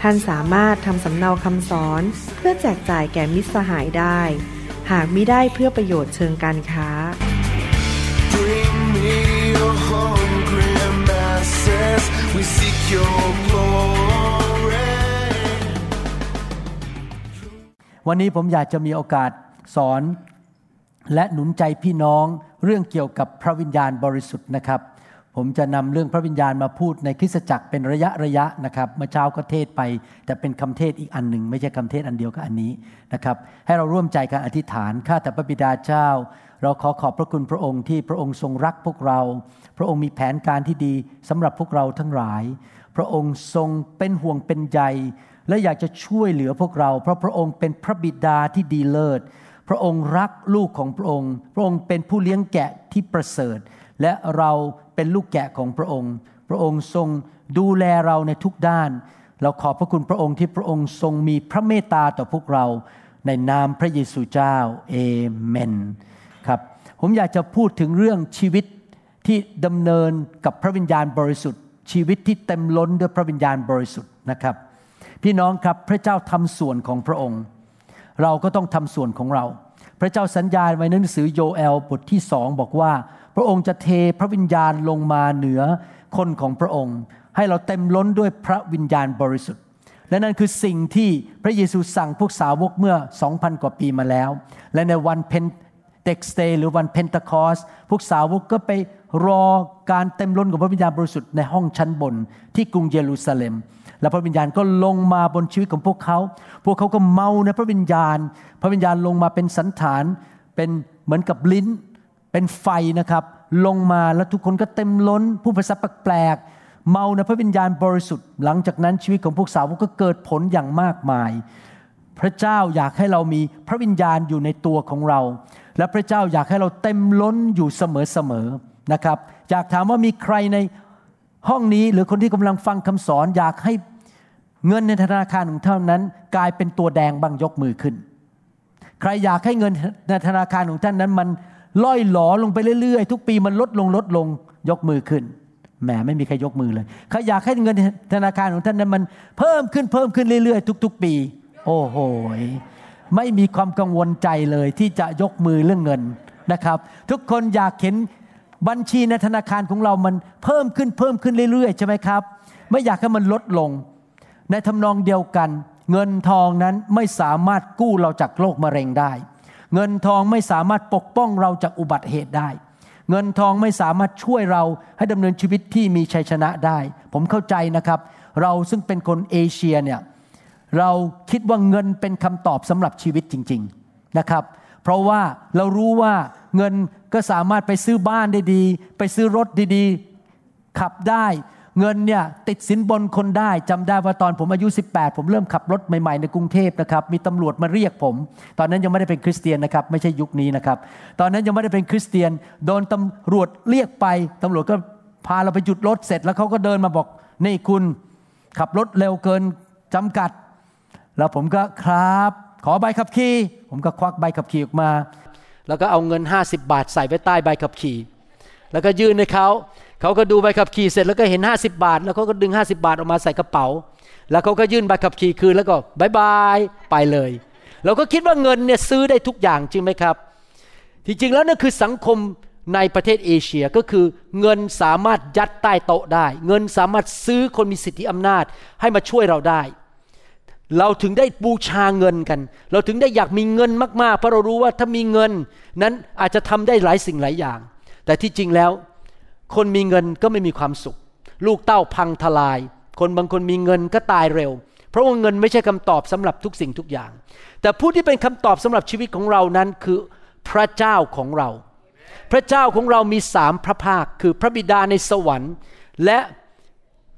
ท่านสามารถทำสำเนาคำสอนเพื่อแจกจ่ายแก่มิตรสหายได้ หากมิได้เพื่อประโยชน์เชิงการค้า วันนี้ผมอยากจะมีโอกาสสอน และหนุนใจพี่น้องเรื่องเกี่ยวกับพระวิญญาณบริสุทธิ์นะครับ ผมจะนำเรื่องพระวิญญาณมาพูดในคริสตจักรเป็นระยะระยะนะครับเมื่อเช้าก็เทศไป แต่เป็นคำเทศอีกอันหนึ่งไม่ใช่คำเทศอันเดียวกับอันนี้นะครับ ให้เราร่วมใจกันอธิษฐานข้าแต่พระบิดาเจ้า เราขอขอบพระคุณพระองค์ที่พระองค์ทรงรักพวกเรา พระองค์มีแผนการที่ดีสำหรับพวกเราทั้งหลาย พระองค์ทรงเป็นห่วงเป็นใยและอยากจะช่วยเหลือพวกเรา เพราะพระองค์เป็นพระบิดาที่ดีเลิศพระองค์รักลูกของพระองค์ พระองค์เป็นผู้เลี้ยงแกะที่ประเสริฐ และเราเป็นลูกแกะของพระองค์ พระองค์ทรงดูแลเราในทุกด้าน เราขอบพระคุณพระองค์ที่พระองค์ทรงมีพระเมตตาต่อพวกเราในนามพระเยซูเจ้าเอเมนครับผมอยากจะพูดถึงเรื่องชีวิตที่ดำเนินกับพระวิญญาณบริสุทธิ์ ชีวิตที่เต็มล้นด้วยพระวิญญาณบริสุทธิ์นะครับ พี่น้องครับพระเจ้าทำส่วนของพระองค์ เราก็ต้องทำส่วนของเรา พระเจ้าสัญญาไว้ในหนังสือโยเอลบทที่สองบอกว่า ระองค์จะเทพระวิญญาณลงมาเหนือคนของพระองค์ ให้เราเต็มล้นด้วยพระวิญญาณบริสุทธิ์ และนั่นคือสิ่งที่พระเยซูสั่งพวกสาวกเมื่อ 2,000 กว่าปีมาแล้ว และในวันเพนเต็กสเตหรือวันเพนตาคอสพวกสาวกก็ไปรอการเต็มล้นของพระวิญญาณบริสุทธิ์ในห้องชั้นบนที่กรุงเยรูซาเล็ม และพระวิญญาณก็ลงมาบนชีวิตของพวกเขา พวกเขาก็เมาในพระวิญญาณ พระวิญญาณลงมาเป็นสันฐาน เป็นเหมือนกับลิ้น เป็นไฟนะครับ ลงมาแล้วทุกคนก็เต็มล้นผู้ภาษาแปลกๆเมาในพระวิญญาณบริสุทธิ์ หลังจากนั้นชีวิตของพวกสาวกก็เกิดผลอย่างมากมาย พระเจ้าอยากให้เรามีพระวิญญาณอยู่ในตัวของเรา และพระเจ้าอยากให้เราเต็มล้นอยู่เสมอๆนะครับอยากถามว่ามีใครในห้องนี้หรือคนที่กำลังฟังคำสอน อยากให้เงินในธนาคารของเท่านั้น กลายเป็นตัวแดงบ้างยกมือขึ้น ใครอยากให้เงินในธนาคารของท่านนั้นมัน ล่อยหลอลงไปเรื่อยๆ ทุกปีมันลดลงลดลงยกมือขึ้นแหมไม่มีใครยกมือเลยใครอยากให้เงินธนาคารของท่านนั้นมันเพิ่มขึ้นเพิ่มขึ้นเรื่อยๆ ทุก ๆ ปี โอ้โหไม่มีความกังวลใจเลยที่จะยกมือเรื่องเงินนะครับ ทุกคนอยากเห็นบัญชีในธนาคารของเรามันเพิ่มขึ้นเพิ่มขึ้นเรื่อยๆ ใช่ไหมครับ ไม่อยากให้มันลดลง ในทำนองเดียวกัน เงินทองนั้นไม่สามารถกู้เราจากโรคมะเร็งได้ เงินทองไม่สามารถปกป้องเราจากอุบัติเหตุได้ เงินทองไม่สามารถช่วยเราให้ดำเนินชีวิตที่มีชัยชนะได้ ผมเข้าใจนะครับ เราซึ่งเป็นคนเอเชียเนี่ยเราคิดว่าเงินเป็นคำตอบสำหรับชีวิตจริง ๆนะครับ เพราะว่าเรารู้ว่าเงินก็สามารถไปซื้อบ้านได้ดี ไปซื้อรถดีๆ ขับได้ เงินเนี่ยติดสินบนคนได้จำได้ว่าตอนผมอายุ 18 ผมเริ่มขับรถใหม่ๆในกรุงเทพนะครับมีตำรวจมาเรียกผม ตอนนั้นยังไม่ได้เป็นคริสเตียนนะครับไม่ใช่ยุคนี้นะครับ ตอนนั้นยังไม่ได้เป็นคริสเตียน โดนตำรวจเรียกไปตำรวจก็พาเราไปหยุดรถเสร็จแล้วเขาก็เดินมาบอกนี่คุณขับรถเร็วเกินจำกัด แล้วผมก็ครับ ขอใบขับขี่ ผมก็ควักใบขับขี่ออกมา แล้วก็เอาเงิน 50 บาทใส่ไว้ใต้ใบขับขี่ แล้วก็ยื่นให้เขา เขาก็ดูใบขับขี่เสร็จแล้วก็เห็น 50 บาท แล้วเขาก็ดึง 50 บาทออกมาใส่กระเป๋า แล้วเขาก็ยื่นใบขับขี่คืนแล้วก็บายบายไปเลย เราก็คิดว่าเงินเนี่ยซื้อได้ทุกอย่างจริงไหมครับที่จริงแล้วนั่นคือสังคมในประเทศเอเชียก็คือเงินสามารถยัดใต้โต๊ะได้ เงินสามารถซื้อคนมีสิทธิอำนาจให้มาช่วยเราได้ เราถึงได้บูชาเงินกัน เราถึงได้อยากมีเงินมากๆ เพราะเรารู้ว่าถ้ามีเงินนั้นอาจจะทำได้หลายสิ่งหลายอย่าง แต่ที่จริงแล้ว คนมีเงินก็ไม่มีความสุข ลูกเต้าพังทลาย คนบางคนมีเงินก็ตายเร็ว เพราะว่าเงินไม่ใช่คำตอบสำหรับทุกสิ่งทุกอย่าง แต่ผู้ที่เป็นคำตอบสำหรับชีวิตของเรานั้นคือพระเจ้าของเรา พระเจ้าของเรามีสามพระภาค คือพระบิดาในสวรรค์ และ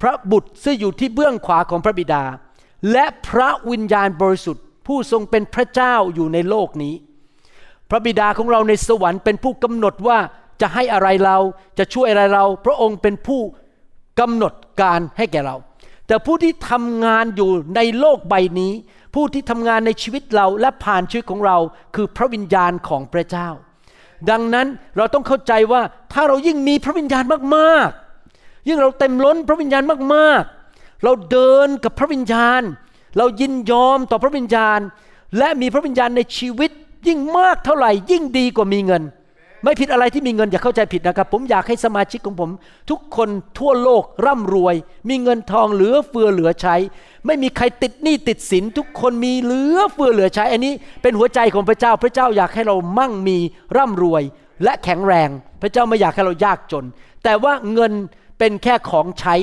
พระบุตรซึ่งอยู่ที่เบื้องขวาของพระบิดา และพระวิญญาณบริสุทธิ์ผผู้ทรงเป็นพระเจ้าอยู่ในโลกนี้ พระบิดาของเราในสวรรค์เป็นผู้กำหนดว่า จะให้อะไรเราจะช่วยอะไรเรา พระองค์เป็นผู้กำหนดการให้แก่เรา แต่ผู้ที่ทำงานอยู่ในโลกใบนี้ ผู้ที่ทำงานในชีวิตเราและผ่านชีวิตของเรา คือพระวิญญาณของพระเจ้า ดังนั้นเราต้องเข้าใจว่าถ้าเรายิ่งมีพระวิญญาณมากๆ ยิ่งเราเต็มล้นพระวิญญาณมากๆ เราเดินกับพระวิญญาณ เรายินยอมต่อพระวิญญาณ และมีพระวิญญาณในชีวิตยิ่งมากเท่าไหร่ยิ่งดีกว่ามีเงิน ไม่ผิดอะไรที่มีเงินอย่าเข้าใจผิดนะครับ ผมอยากให้สมาชิกของผม ทุกคนทั่วโลกร่ำรวย มีเงินทองเหลือเฟือเหลือใช้ ไม่มีใครติดหนี้ติดสิน ทุกคนมีเหลือเฟือเหลือใช้ อันนี้เป็นหัวใจของพระเจ้าพระเจ้าอยากให้เรามั่งมีร่ำรวยและแข็งแรง พระเจ้าไม่อยากให้เรายากจน แต่ว่าเงินเป็นแค่ของใช้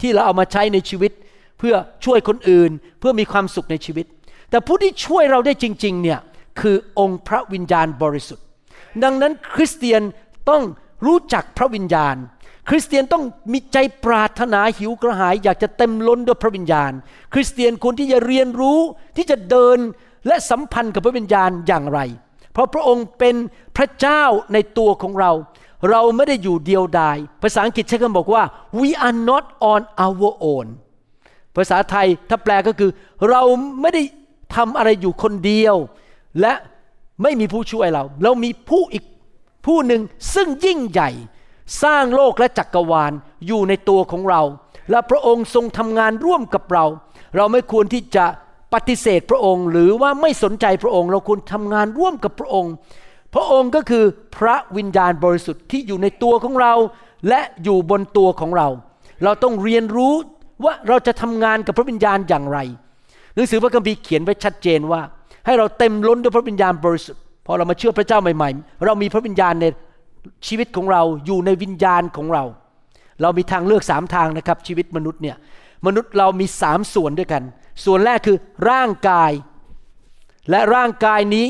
ที่เราเอามาใช้ในชีวิต เพื่อช่วยคนอื่น เพื่อมีความสุขในชีวิต แต่ผู้ที่ช่วยเราได้จริง ๆ เนี่ยคือองค์พระวิญญาณบริสุทธิ์ ดังนั้นคริสเตียนต้องรู้จักพระวิญญาณ คริสเตียนต้องมีใจปรารถนาหิวกระหายอยากจะเต็มล้นด้วยพระวิญญาณ คริสเตียนควรที่จะเรียนรู้ที่จะเดินและสัมพันธ์กับพระวิญญาณอย่างไร เพราะพระองค์เป็นพระเจ้าในตัวของเรา เราไม่ได้อยู่เดียวดาย ภาษาอังกฤษใช้คำบอกว่า we are not on our own ภาษาไทยถ้าแปลก็คือ เราไม่ได้ทำอะไรอยู่คนเดียว และ ไม่มีผู้ช่วยเรา เรามีผู้อีกผู้หนึ่งซึ่งยิ่งใหญ่ สร้างโลกและจักรวาลอยู่ในตัวของเรา และพระองค์ทรงทำงานร่วมกับเรา เราไม่ควรที่จะปฏิเสธพระองค์ หรือว่าไม่สนใจพระองค์ เราควรทำงานร่วมกับพระองค์ พระองค์ก็คือพระวิญญาณบริสุทธิ์ที่อยู่ในตัวของเรา และอยู่บนตัวของเรา เราต้องเรียนรู้ว่าเราจะทำงานกับพระวิญญาณอย่างไร หนังสือพระคัมภีร์เขียนไว้ชัดเจนว่า ให้เราเต็มล้นด้วยพระวิญญาณบริสุทธิ์พอเรามาเชื่อพระเจ้าใหม่ ๆ เรามีพระวิญญาณในชีวิตของเราอยู่ในวิญญาณของเรา เรามีทางเลือกสามทางนะครับ ชีวิตมนุษย์เนี่ยมนุษย์เรามีสามส่วนด้วยกัน ส่วนแรกคือร่างกาย และร่างกายนี้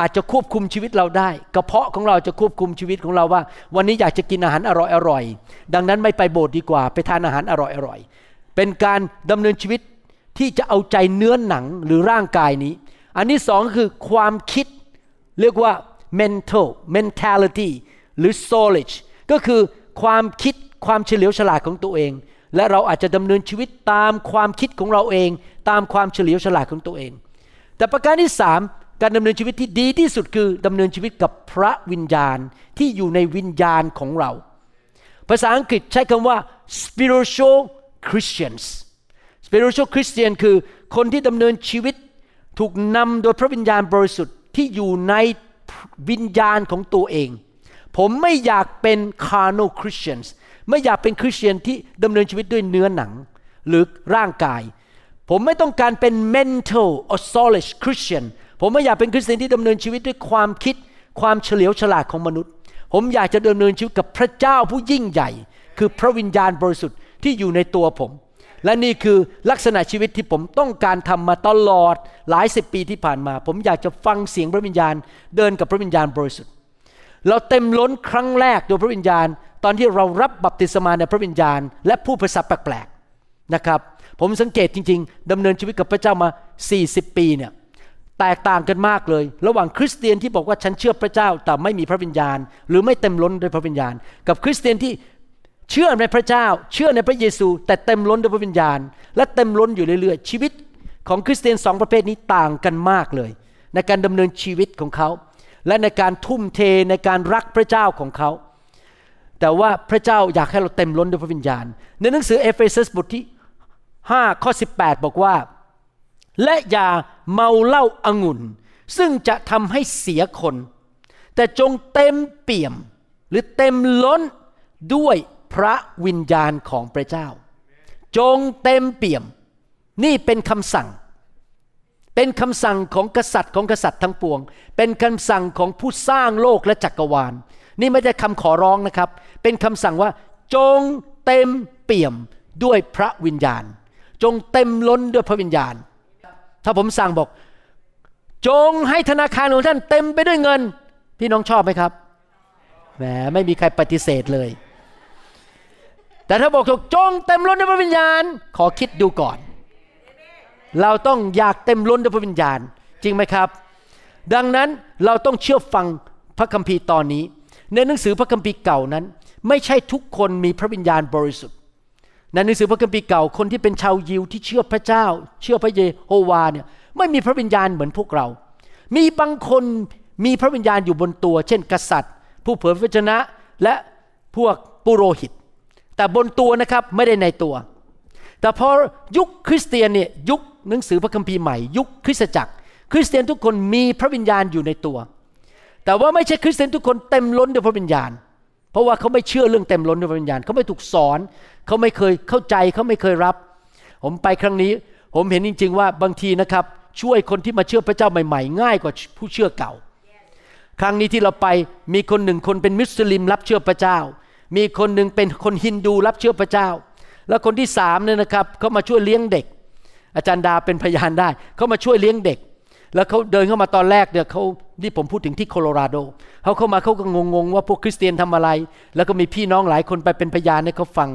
อาจจะควบคุมชีวิตเราได้ กระเพาะของเราจะควบคุมชีวิตของเราว่า วันนี้อยากจะกินอาหารอร่อยอร่อยดังนั้นไม่ไปโบสถ์ดีกว่า ไปทานอาหารอร่อยอร่อยเป็นการดำเนินชีวิตที่จะเอาใจเนื้อหนังหรือร่างกายนี้ อันที่สองคือความคิดเรียกว่า mental mentality หรือ knowledge ก็คือความคิดความเฉลียวฉลาดของตัวเอง และเราอาจจะดำเนินชีวิตตามความคิดของเราเอง ตามความเฉลียวฉลาดของตัวเอง แต่ประการที่สามการดำเนินชีวิตที่ดีที่สุดคือดำเนินชีวิตกับพระวิญญาณที่อยู่ในวิญญาณของเรา ภาษาอังกฤษใช้คำว่า spiritual Christians spiritual Christian คือคนที่ดำเนินชีวิต ถูกนำโดยพระวิญญาณบริสุทธิ์ที่อยู่ในวิญญาณของตัวเอง ผมไม่อยากเป็น carnal Christians ไม่อยากเป็นคริสเตียนที่ดำเนินชีวิตด้วยเนื้อหนัง หรือร่างกาย ผมไม่ต้องการเป็น mental or soulish Christian ผมไม่อยากเป็นคริสเตียนที่ดำเนินชีวิตด้วยความคิด ความเฉลียวฉลาดของมนุษย์ ผมอยากจะดำเนินชีวิตกับพระเจ้าผู้ยิ่งใหญ่ คือพระวิญญาณบริสุทธิ์ที่อยู่ในตัวผม และนี่คือลักษณะชีวิตที่ผมต้องการทำมาตลอดหลายสิบปีที่ผ่านมา ผมอยากจะฟังเสียงพระวิญญาณ เดินกับพระวิญญาณบริสุทธิ์ เราเต็มล้นครั้งแรกโดยพระวิญญาณ ตอนที่เรารับบัพติศมาในพระวิญญาณ และผู้ภาษาแปลกๆนะครับ ผมสังเกตจริง ๆดำเนินชีวิตกับพระเจ้ามา 40 ปีเนี่ยแตกต่างกันมากเลย ระหว่างคริสเตียนที่บอกว่าฉันเชื่อพระเจ้าแต่ไม่มีพระวิญญาณ หรือไม่เต็มล้นด้วยพระวิญญาณ กับคริสเตียนที่ เชื่อในพระเจ้า เชื่อในพระเยซู แต่เต็มล้นด้วยพระวิญญาณ และเต็มล้นอยู่เรื่อยๆ ชีวิตของคริสเตียนสองประเภทนี้ต่างกันมากเลย ในการดำเนินชีวิตของเขา และในการทุ่มเทในการรักพระเจ้าของเขา แต่ว่าพระเจ้าอยากให้เราเต็มล้นด้วยพระวิญญาณ ในหนังสือเอเฟซัสบทที่5ข้อ18 บอกว่า และอย่าเมาเหล้าองุ่น ซึ่งจะทำให้เสียคน แต่จงเต็มเปี่ยมหรือเต็มล้นด้วย พระวิญญาณของพระเจ้า จงเต็มเปี่ยม นี่เป็นคำสั่ง เป็นคำสั่งของกษัตริย์ของกษัตริย์ทั้งปวง เป็นคำสั่งของผู้สร้างโลกและจักรวาล นี่ไม่ใช่คำขอร้องนะครับ เป็นคำสั่งว่า จงเต็มเปี่ยมด้วยพระวิญญาณ จงเต็มล้นด้วยพระวิญญาณ ถ้าผมสั่งบอก จงให้ธนาคารของท่านเต็มไปด้วยเงิน พี่น้องชอบไหมครับแหมไม่มีใครปฏิเสธเลย แต่ถ้าบอกถกจงเต็มล้นด้วยพระวิญญาณ ขอคิดดูก่อน เราต้องอยากเต็มล้นด้วยพระวิญญาณ จริงไหมครับ ดังนั้นเราต้องเชื่อฟังพระคัมภีร์ตอนนี้ ในหนังสือพระคัมภีร์เก่านั้น ไม่ใช่ทุกคนมีพระวิญญาณบริสุทธิ์ ในหนังสือพระคัมภีร์เก่าคนที่เป็นชาวยิวที่เชื่อพระเจ้า เชื่อพระเยโฮวาเนี่ยไม่มีพระวิญญาณเหมือนพวกเรา มีบางคนมีพระวิญญาณอยู่บนตัว เช่น กษัตริย์ ผู้เผยพระชนะและพวกปุโรหิต แต่บนตัวนะครับไม่ได้ในตัว แต่พอยุคคริสเตียนเนี่ยยุคหนังสือพระคัมภีร์ใหม่ ยุคคริสตจักร คริสเตียนทุกคนมีพระวิญญาณอยู่ในตัว แต่ว่าไม่ใช่คริสเตียนทุกคนเต็มล้นด้วยพระวิญญาณ เพราะว่าเขาไม่เชื่อเรื่องเต็มล้นด้วยพระวิญญาณเขาไม่ถูกสอนเขาไม่เคยเข้าใจเขาไม่เคยรับ ผมไปครั้งนี้ ผมเห็นจริง ๆ ว่าบางทีนะครับ ช่วยคนที่มาเชื่อพระเจ้าใหม่ๆ ง่ายกว่าผู้เชื่อเก่า ครั้งนี้ที่เราไปมีคนหนึ่งคนเป็นมุสลิมรับเชื่อพระเจ้า มีคนหนึ่งเป็นคนฮินดูรับเชื่อพระเจ้า แล้วคนที่สามเนี่ยนะครับเขามาช่วยเลี้ยงเด็ก อาจารย์ดาเป็นพยานได้เขามาช่วยเลี้ยงเด็ก แล้วเขาเดินเข้ามาตอนแรกเนี่ยเขาที่ผมพูดถึงที่โคโลราโดเขาเข้ามาเขาก็งงๆว่าพวกคริสเตียนทำอะไร แล้วก็มีพี่น้องหลายคนไปเป็นพยานให้เขาฟัง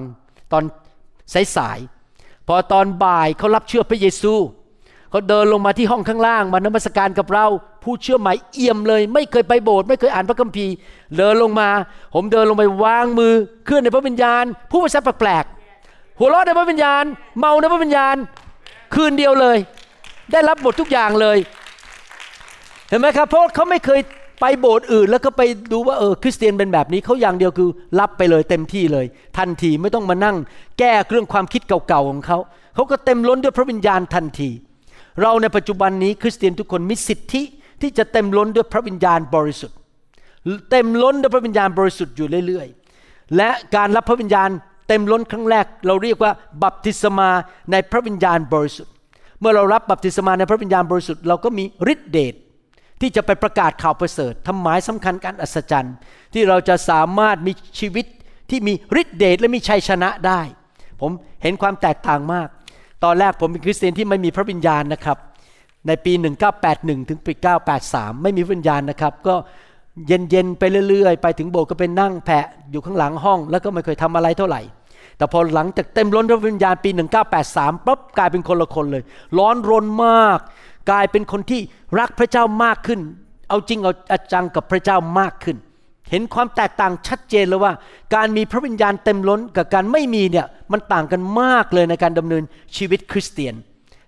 ตอนสายๆพอตอนบ่ายเขารับเชื่อพระเยซูเขาเดินลงมาที่ห้องข้างล่างมานมัสการกับเรา ผู้เชื่อใหม่เอี่ยมเลย ไม่เคยไปโบสถ์ไม่เคยอ่านพระคัมภีร์ เดินลงมา ผมเดินลงไปวางมือเคลื่อนในพระวิญญาณ ผู้ภาษาแปลกๆหัวเราะในพระวิญญาณ เมาในพระวิญญาณ คืนเดียวเลย ได้รับหมดทุกอย่างเลย เห็นไหมครับเพราะเขาไม่เคยไปโบสถ์อื่นแล้วก็ไปดูว่าเออคริสเตียนเป็นแบบนี้เขาอย่างเดียวคือรับไปเลยเต็มที่เลย ทันทีไม่ต้องมานั่ง แก้เรื่องความคิดเก่าๆของเขาเขาก็เต็มล้นด้วยพระวิญญาณทันที เราในปัจจุบันนี้คริสเตียนทุกคนมีสิทธิที่จะเต็มล้นด้วยพระวิญญาณบริสุทธิ์ เต็มล้นด้วยพระวิญญาณบริสุทธิ์อยู่เรื่อยๆ และการรับพระวิญญาณเต็มล้นครั้งแรก เราเรียกว่า บัพติศมาในพระวิญญาณบริสุทธิ์ เมื่อเรารับบัพติศมาในพระวิญญาณบริสุทธิ์เราก็มีฤทธิเดชที่จะไปประกาศข่าวประเสริฐทำหมายสำคัญการอัศจรรย์ ที่เราจะสามารถมีชีวิตที่มีฤทธิเดชและมีชัยชนะได้ ผมเห็นความแตกต่างมาก ตอนแรกผมเป็นคริสเตียนที่ไม่มีพระวิญญาณนะครับ ในปี 1981 ถึงปี 983 ไม่มีวิญญาณนะครับ ก็เย็นๆไปเรื่อยๆ ไปถึงโบสถ์ก็ไปนั่งแผะอยู่ข้างหลังห้อง แล้วก็ไม่เคยทำอะไรเท่าไหร่ แต่พอหลังจากเต็มล้นด้วยวิญญาณปี 1983ปั๊บกลายเป็นคนละคนเลย ร้อนรนมาก กลายเป็นคนที่รักพระเจ้ามากขึ้น เอาจริงเอาอาจังกับพระเจ้ามากขึ้น เห็นความแตกต่างชัดเจนเลยว่า การมีพระวิญญาณเต็มล้นกับการไม่มีเนี่ยมันต่างกันมากเลยในการดำเนินชีวิตคริสเตียน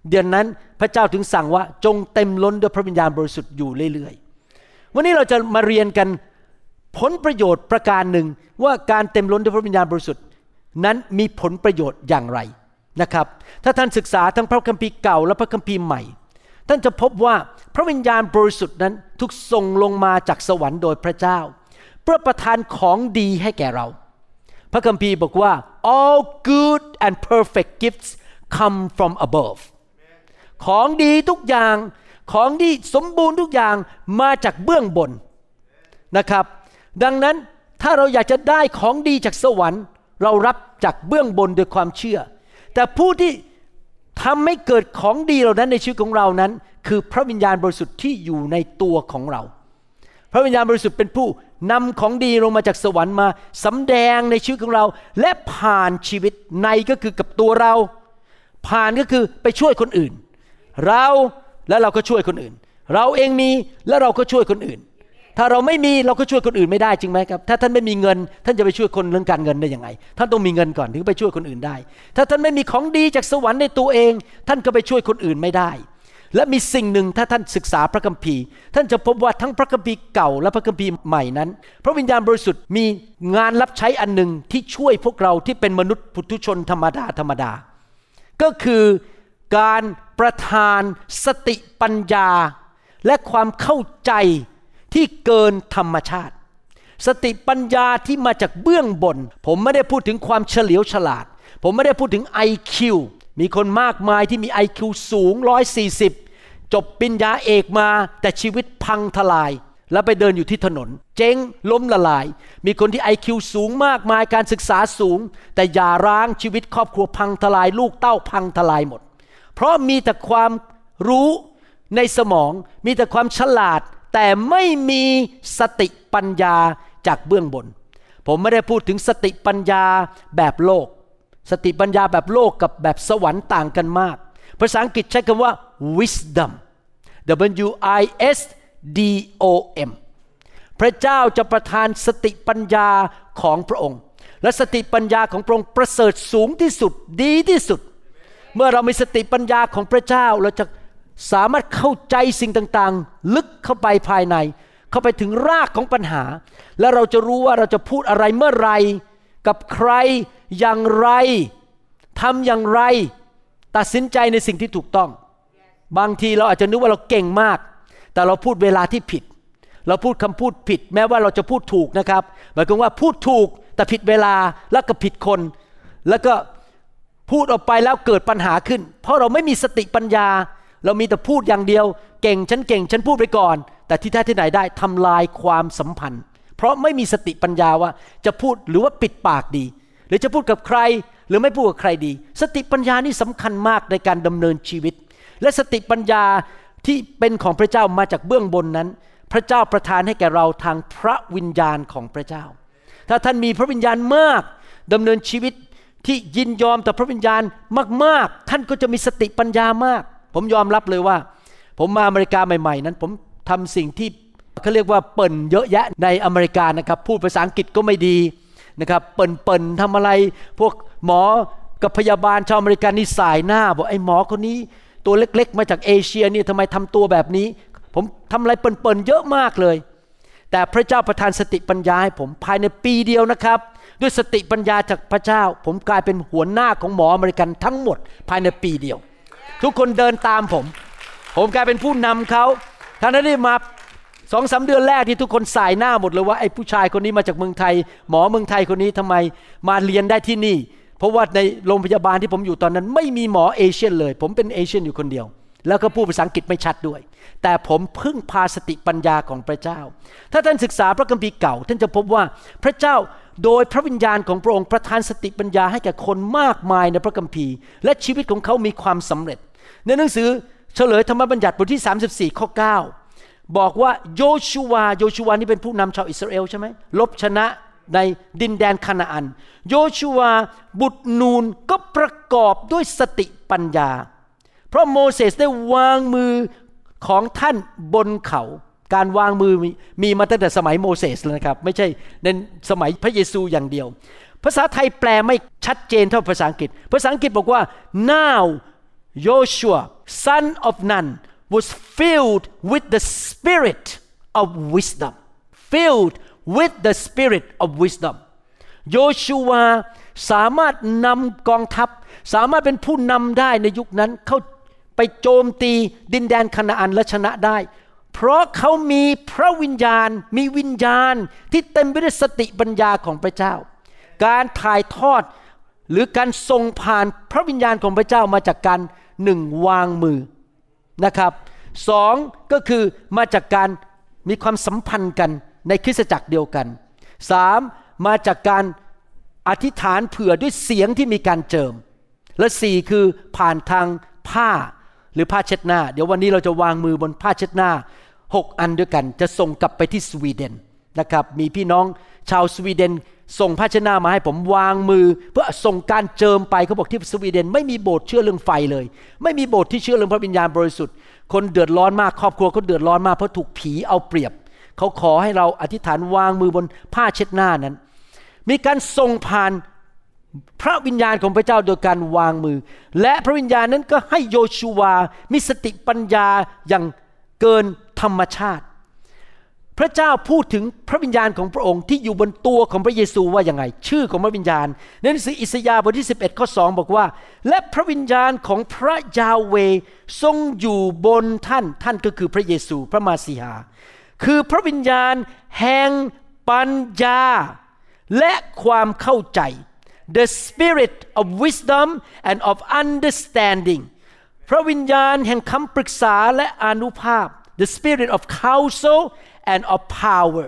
เดือนนั้นพระเจ้าถึงสั่งว่าจงเต็มล้นด้วยพระวิญญาณบริสุทธิ์อยู่เรื่อยๆ วันนี้เราจะมาเรียนกันผลประโยชน์ประการหนึ่งว่าการเต็มล้นด้วยพระวิญญาณบริสุทธิ์ นั้นมีผลประโยชน์อย่างไรนะครับ ถ้าท่านศึกษาทั้งพระคัมภีร์เก่าและพระคัมภีร์ใหม่ ท่านจะพบว่าพระวิญญาณบริสุทธิ์นั้นถูกส่งลงมาจากสวรรค์โดยพระเจ้า เพื่อประทานของดีให้แก่เรา พระคัมภีร์บอกว่า all good and perfect gifts come from above ของดีทุกอย่างของดีสมบูรณ์ทุกอย่างมาจากเบื้องบนนะครับ ดังนั้นถ้าเราอยากจะได้ของดีจากสวรรค์ เรารับจากเบื้องบนด้วยความเชื่อ แต่ผู้ที่ทำให้เกิดของดีเหล่านั้นในชีวิตของเรานั้น คือพระวิญญาณบริสุทธิ์ที่อยู่ในตัวของเรา พระวิญญาณบริสุทธิ์เป็นผู้ นำของดีลงมาจากสวรรค์มาสำแดงในชีวิตของเรา และผ่านชีวิตในก็คือกับตัวเรา ผ่านก็คือไปช่วยคนอื่น เราและเราก็ช่วยคนอื่น เราเองมีและเราก็ช่วยคนอื่น ถ้าเราไม่มีเราก็ช่วยคนอื่นไม่ได้จริงไหมครับ ถ้าท่านไม่มีเงิน ท่านจะไปช่วยคนเรื่องการเงินได้ยังไง ท่านต้องมีเงินก่อนถึงไปช่วยคนอื่นได้ ถ้าท่านไม่มีของดีจากสวรรค์ในตัวเอง ท่านก็ไปช่วยคนอื่นไม่ได้ และมีสิ่งหนึ่งถ้าท่านศึกษาพระคัมภีร์ ท่านจะพบว่าทั้งพระคัมภีร์เก่าและพระคัมภีร์ใหม่นั้น พระวิญญาณบริสุทธิ์มีงานรับใช้อันหนึ่งที่ช่วยพวกเราที่เป็นมนุษย์ปุถุชนธรรมดาธรรมดา ก็คือการประทานสติปัญญา และความเข้าใจที่เกินธรรมชาติ สติปัญญาที่มาจากเบื้องบน ผมไม่ได้พูดถึงความเฉลียวฉลาด ผมไม่ได้พูดถึง IQ มีคนมากมายที่มี IQ สูง 140 จบปริญญาเอกมาแต่ชีวิตพังทลาย แล้วไปเดินอยู่ที่ถนน เจ๊งล้มละลาย มีคนที่ IQ สูงมากมายการศึกษาสูง แต่อย่าร้างชีวิตครอบครัวพังทลาย ลูกเต้าพังทลายหมด เพราะมีแต่ความรู้ในสมองมีแต่ความฉลาด แต่ไม่มีสติปัญญาจากเบื้องบน ผมไม่ได้พูดถึงสติปัญญาแบบโลก สติปัญญาแบบโลกกับแบบสวรรค์ต่างกันมาก ภาษาอังกฤษใช้คำว่า wisdom W I S D O M พระเจ้าจะประทานสติปัญญาของพระองค์ และสติปัญญาของพระองค์ประเสริฐสูงที่สุดดีที่สุด เมื่อเรามีสติปัญญาของพระเจ้าเราจะสามารถเข้าใจสิ่งต่างๆ ลึกเข้าไปภายใน เข้าไปถึงรากของปัญหา และเราจะรู้ว่าเราจะพูดอะไรเมื่อไรกับใครอย่างไรทำอย่างไร ตัดสินใจในสิ่งที่ถูกต้อง บางทีเราอาจจะนึกว่าเราเก่งมาก แต่เราพูดเวลาที่ผิด เราพูดคำพูดผิด แม้ว่าเราจะพูดถูกนะครับหมายความว่าพูดถูกแต่ผิดเวลาแล้วก็ผิดคน แล้วก็พูดออกไปแล้วเกิดปัญหาขึ้น เพราะเราไม่มีสติปัญญา เรามีแต่พูดอย่างเดียว เก่งฉันเก่งฉันพูดไปก่อน แต่ที่แท้ที่ไหนได้ทำลายความสัมพันธ์ เพราะไม่มีสติปัญญาว่าจะพูดหรือว่าปิดปากดี หรือจะพูดกับใครหรือไม่พูดกับใครดี สติปัญญานี่สำคัญมากในการดำเนินชีวิต และสติปัญญาที่เป็นของพระเจ้ามาจากเบื้องบนนั้น พระเจ้าประทานให้แก่เราทางพระวิญญาณของพระเจ้า ถ้าท่านมีพระวิญญาณมากดำเนินชีวิตที่ยินยอมต่อพระวิญญาณมาก ๆ ท่านก็จะมีสติปัญญามาก ผมยอมรับเลยว่า ผมมาอเมริกาใหม่ ๆ นั้น ผมทำสิ่งที่เขาเรียกว่าเปิ่นเยอะแยะในอเมริกานะครับ พูดภาษาอังกฤษก็ไม่ดีนะครับ เปิ่นเปิ่นทำอะไร พวกหมอกับพยาบาลชาวอเมริกันนี่ส่ายหน้า บอกไอ้หมอคนนี้ ตัวเล็กๆ มาจากเอเชียนี่ทำไมทำตัวแบบนี้ ผมทำอะไรเปิ่นๆเยอะมากเลย แต่พระเจ้าประทานสติปัญญาให้ผมภายในปีเดียวนะครับ ด้วยสติปัญญาจากพระเจ้า ผมกลายเป็นหัวหน้าของหมออเมริกันทั้งหมดภายในปีเดียว ทุกคนเดินตามผม ผมกลายเป็นผู้นำเขาท่านนั้นได้มาสองสาเดือนแรกที่ทุกคนสายหน้าหมดเลยว่าไอ้ผู้ชายคนนี้มาจากเมืองไทย หมอเมืองไทยคนนี้ทำไมมาเรียนได้ที่นี่ เพราะว่าในโรงพยาบาลที่ผมอยู่ตอนนั้น ไม่มีหมอเอเชียนเลย ผมเป็นเอเชียนอยู่คนเดียว แล้วก็พูดภาษาอังกฤษไม่ชัดด้วย แต่ผมพึ่งพาสติปัญญาของพระเจ้า ถ้าท่านศึกษาพระคัมภีร์เก่า ท่านจะพบว่าพระเจ้าโดยพระวิญญาณของพระองค์ประทานสติปัญญาให้แก่คนมากมายในพระคัมภีร์ และชีวิตของเขามีความสำเร็จ ในหนังสือเฉลยธรรมบัญญัติบทที่ 34 ข้อ 9 บอกว่าโยชูวาโยชูวานี่เป็นผู้นำชาวอิสราเอลใช่ไหมลบชนะ ในดินแดนคานาอัน โยชูวาบุตรนูนก็ประกอบด้วยสติปัญญา เพราะโมเสสได้วางมือของท่านบนเขา การวางมือมมีมาตั้งแต่สมัยโมเสสแล้วนะครับ ไม่ใช่ในสมัยพระเยซูอย่างเดียว ภาษาไทยแปลไม่ชัดเจนเท่าภาษาอังกฤษ ภาษาอังกฤษบอกว่า now Joshua son of Nun was filled with the spirit of wisdom filled with the spirit of wisdom โยชูวาสามารถนำกองทัพ สามารถเป็นผู้นำได้ในยุคนั้นเขาไปโจมตีดินแดนคณาอันและชนะได้ เพราะเขามีพระวิญญาณ มีวิญญาณที่เต็มไปด้วยสติปัญญาของพระเจ้า การถ่ายทอดหรือการทรงผ่านพระวิญญาณของพระเจ้ามาจากการหนึ่งวางมือนะครับสองก็คือมาจากการมีความสัมพันธ์กัน ในคริสตจักรเดียวกันสามมาจากการอธิษฐานเผื่อด้วยเสียงที่มีการเจิม และสี่คือผ่านทางผ้าหรือผ้าเช็ดหน้า เดี๋ยววันนี้เราจะวางมือบนผ้าเช็ดหน้าหกอันด้วยกัน จะส่งกลับไปที่สวีเดนนะครับมีพี่น้องชาวสวีเดน ส่งผ้าเช็ดหน้ามาให้ผมวางมือ เพื่อส่งการเจิมไปเขาบอกที่สวีเดน ไม่มีโบสถ์เชื่อเรื่องไฟเลย ไม่มีโบสถ์ที่เชื่อเรื่องพระวิญญาณบริสุทธิ์ คนเดือดร้อนมากครอบครัวเขาเดือดร้อนมากเพราะถูกผีเอาเปรียบ เขาขอให้เราอธิษฐานวางมือบนผ้าเช็ดหน้านั้น มีการส่งผ่านพระวิญญาณของพระเจ้าโดยการวางมือ และพระวิญญาณนั้นก็ให้โยชูวา มีสติปัญญาอย่างเกินธรรมชาติ พระเจ้าพูดถึงพระวิญญาณของพระองค์ที่อยู่บนตัวของพระเยซูว่าอย่างไง ชื่อของพระวิญญาณในหนังสืออิสยาห์บทที่ 11ข้อ2บอกว่า และพระวิญญาณของพระยาเวทรงอยู่บนท่านท่านก็คือพระเยซูพระมาสีหา คือพระวิญญาณแห่งปัญญา และความเข้าใจ the spirit of wisdom and of understanding พระวิญญาณแห่งคำปรึกษาและอนุภาพ the spirit of counsel and of power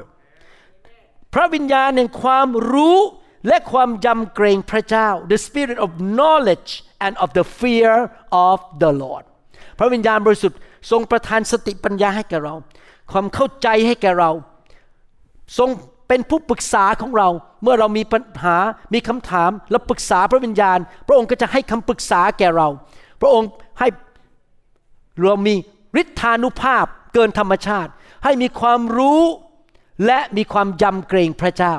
พระวิญญาณแห่งความรู้และความยำเกรงพระเจ้า the spirit of knowledge and of the fear of the Lord พระวิญญาณบริสุทธิ์ทรงประทานสติปัญญาให้แก่เรา ความเข้าใจให้แก่เรา ทรงเป็นผู้ปรึกษาของเราเมื่อเรามีปัญหามีคำถามแล้วปรึกษาพระวิญญาณ พระองค์ก็จะให้คำปรึกษาแก่เรา พระองค์ให้เรามีฤทธานุภาพเกินธรรมชาติ ให้มีความรู้และมีความยำเกรงพระเจ้า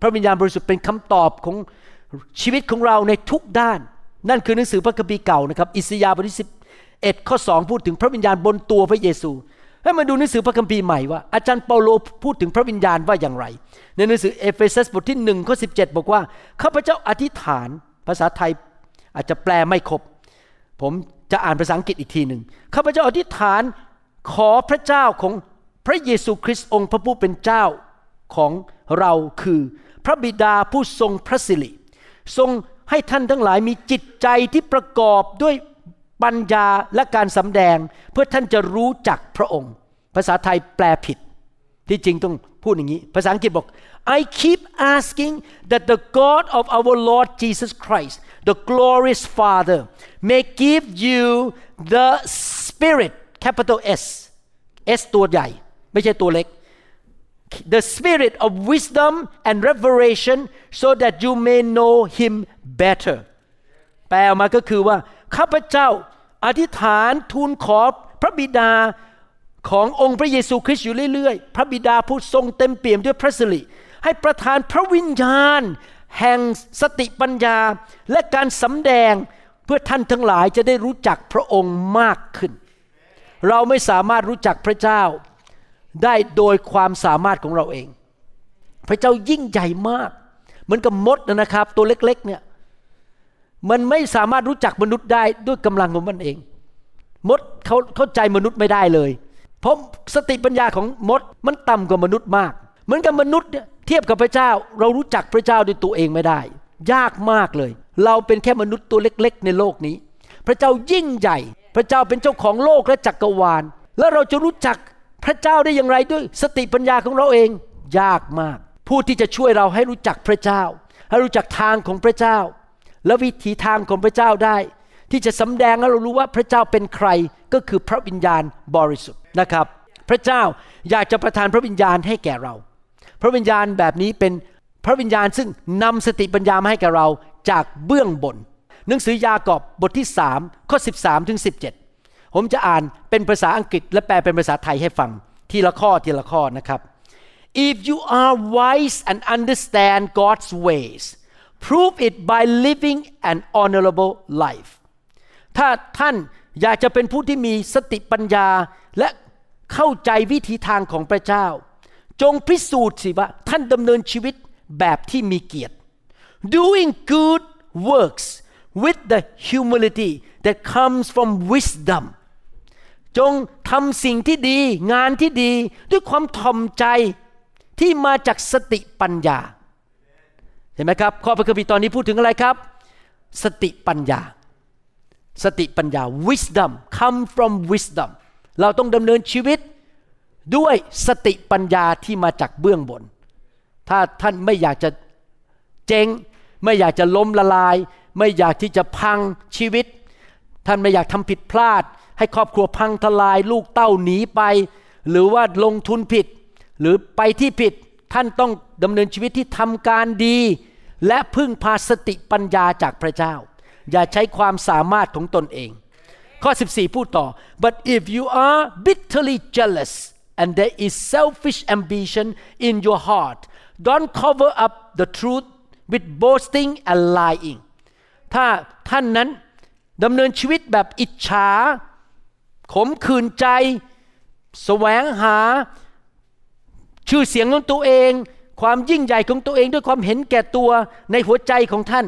พระวิญญาณบริสุทธิ์เป็นคำตอบของชีวิตของเราในทุกด้าน นั่นคือหนังสือพระคัมภีร์เก่านะครับ อิสยาห์บทที่สิบเอ็ดข้อสองพูดถึงพระวิญญาณบนตัวพระเยซู ให้มาดูหนังสือพระคัมภีร์ใหม่ว่าอาจารย์เปาโลพูดถึงพระวิญญาณว่าอย่างไร ในหนังสือเอเฟซัสบทที่หนึ่งข้อสิบอกว่าข้าพเจ้าอธิษฐานภาษาไทยอาจจะแปลไม่ครบ ผมจะอ่านภาษาอังกฤษอีกทีหนึ่งข้าพเจ้าอธิษฐานขอพระเจ้าของพระเยซูคริสต์องค์พระผู้เป็นเจ้าของเราคือ พระบิดาผู้ทรงพระสิริทรงให้ท่านทั้งหลายมีจิตใจที่ประกอบด้วย ปัญญาและการสำแดงเพื่อท่านจะรู้จักพระองค์ ภาษาไทยแปลผิด ที่จริงต้องพูดอย่างนี้ ภาษาอังกฤษบอก I keep asking that the God of our Lord Jesus Christ the glorious Father may give you the Spirit capital S S ตัวใหญ่ ไม่ใช่ตัวเล็ก the spirit of wisdom and revelation so that you may know him better แปลออกมาก็คือว่า ข้าพเจ้าอธิษฐานทูลขอพระบิดาขององค์พระเยซูคริสต์อยู่เรื่อยๆ พระบิดาผู้ทรงเต็มเปี่ยมด้วยพระสิริให้ประทานพระวิญญาณ แห่งสติปัญญาและการสำแดงเพื่อท่านทั้งหลายจะได้รู้จักพระองค์มากขึ้น เราไม่สามารถรู้จักพระเจ้าได้โดยความสามารถของเราเอง พระเจ้ายิ่งใหญ่มาก เหมือนกับมดนะครับ ตัวเล็กๆเนี่ย มันไม่สามารถรู้จักมนุษย์ได้ด้วยกำลังของมันเอง มดเขาเข้าใจมนุษย์ไม่ได้เลย เพราะสติปัญญาของมดมันต่ำกว่ามนุษย์มาก เหมือนกับมนุษย์เนี่ยเทียบกับพระเจ้า เรารู้จักพระเจ้าด้วยตัวเองไม่ได้ ยากมากเลย เราเป็นแค่มนุษย์ตัวเล็ก ๆ ในโลกนี้ พระเจ้ายิ่งใหญ่ พระเจ้าเป็นเจ้าของโลกและจักรวาล แล้วเราจะรู้จักพระเจ้าได้อย่างไรด้วยสติปัญญาของเราเอง ยากมาก ผู้ที่จะช่วยเราให้รู้จักพระเจ้า ให้รู้จักทางของพระเจ้า และวิถีทางของพระเจ้าได้ ที่จะสำแดงให้เรารู้ว่าพระเจ้าเป็นใครก็คือพระวิญญาณบริสุทธิ์นะครับ พระเจ้าอยากจะประทานพระวิญญาณให้แก่เรา พระวิญญาณแบบนี้เป็นพระวิญญาณซึ่งนำสติปัญญามาให้แก่เราจากเบื้องบน หนังสือยากอบบทที่3ข้อ13ถึง17 ผมจะอ่านเป็นภาษาอังกฤษและแปลเป็นภาษาไทยให้ฟังทีละข้อทีละข้อนะครับ If you are wise and understand God's ways prove it by living an honorable life ถ้าท่านอยากจะเป็นผู้ที่มีสติปัญญาและเข้าใจวิธีทางของพระเจ้า จงพิสูจน์สิว่าท่านดำเนินชีวิตแบบที่มีเกียรติ doing good works with the humility that comes from wisdom จงทำสิ่งที่ดีงานที่ดีด้วยความถ่อมใจที่มาจากสติปัญญา ห็นไหมครับข้อพระคัมภีร์ตอนนี้พูดถึงอะไรครับ สติปัญญา สติปัญญา wisdom come from wisdom เราต้องดำเนินชีวิตด้วยสติปัญญาที่มาจากเบื้องบน ถ้าท่านไม่อยากจะเจ๊ง ไม่อยากจะล้มละลาย ไม่อยากที่จะพังชีวิต ท่านไม่อยากทำผิดพลาด ให้ครอบครัวพังทลาย ลูกเต้าหนีไป หรือว่าลงทุนผิด หรือไปที่ผิดท่านต้องดำเนินชีวิตที่ทำการดี และพึ่งพาสติปัญญาจากพระเจ้า อย่าใช้ความสามารถของตนเอง ข้อ 14 พูดต่อ but if you are bitterly jealous and there is selfish ambition in your heart don't cover up the truth with boasting and lying ถ้าท่านนั้นดำเนินชีวิตแบบอิจฉา ขมขื่นใจ แสวงหา ชื่อเสียงของตัวเอง ความยิ่งใหญ่ของตัวเองด้วยความเห็นแก่ตัวในหัวใจของท่าน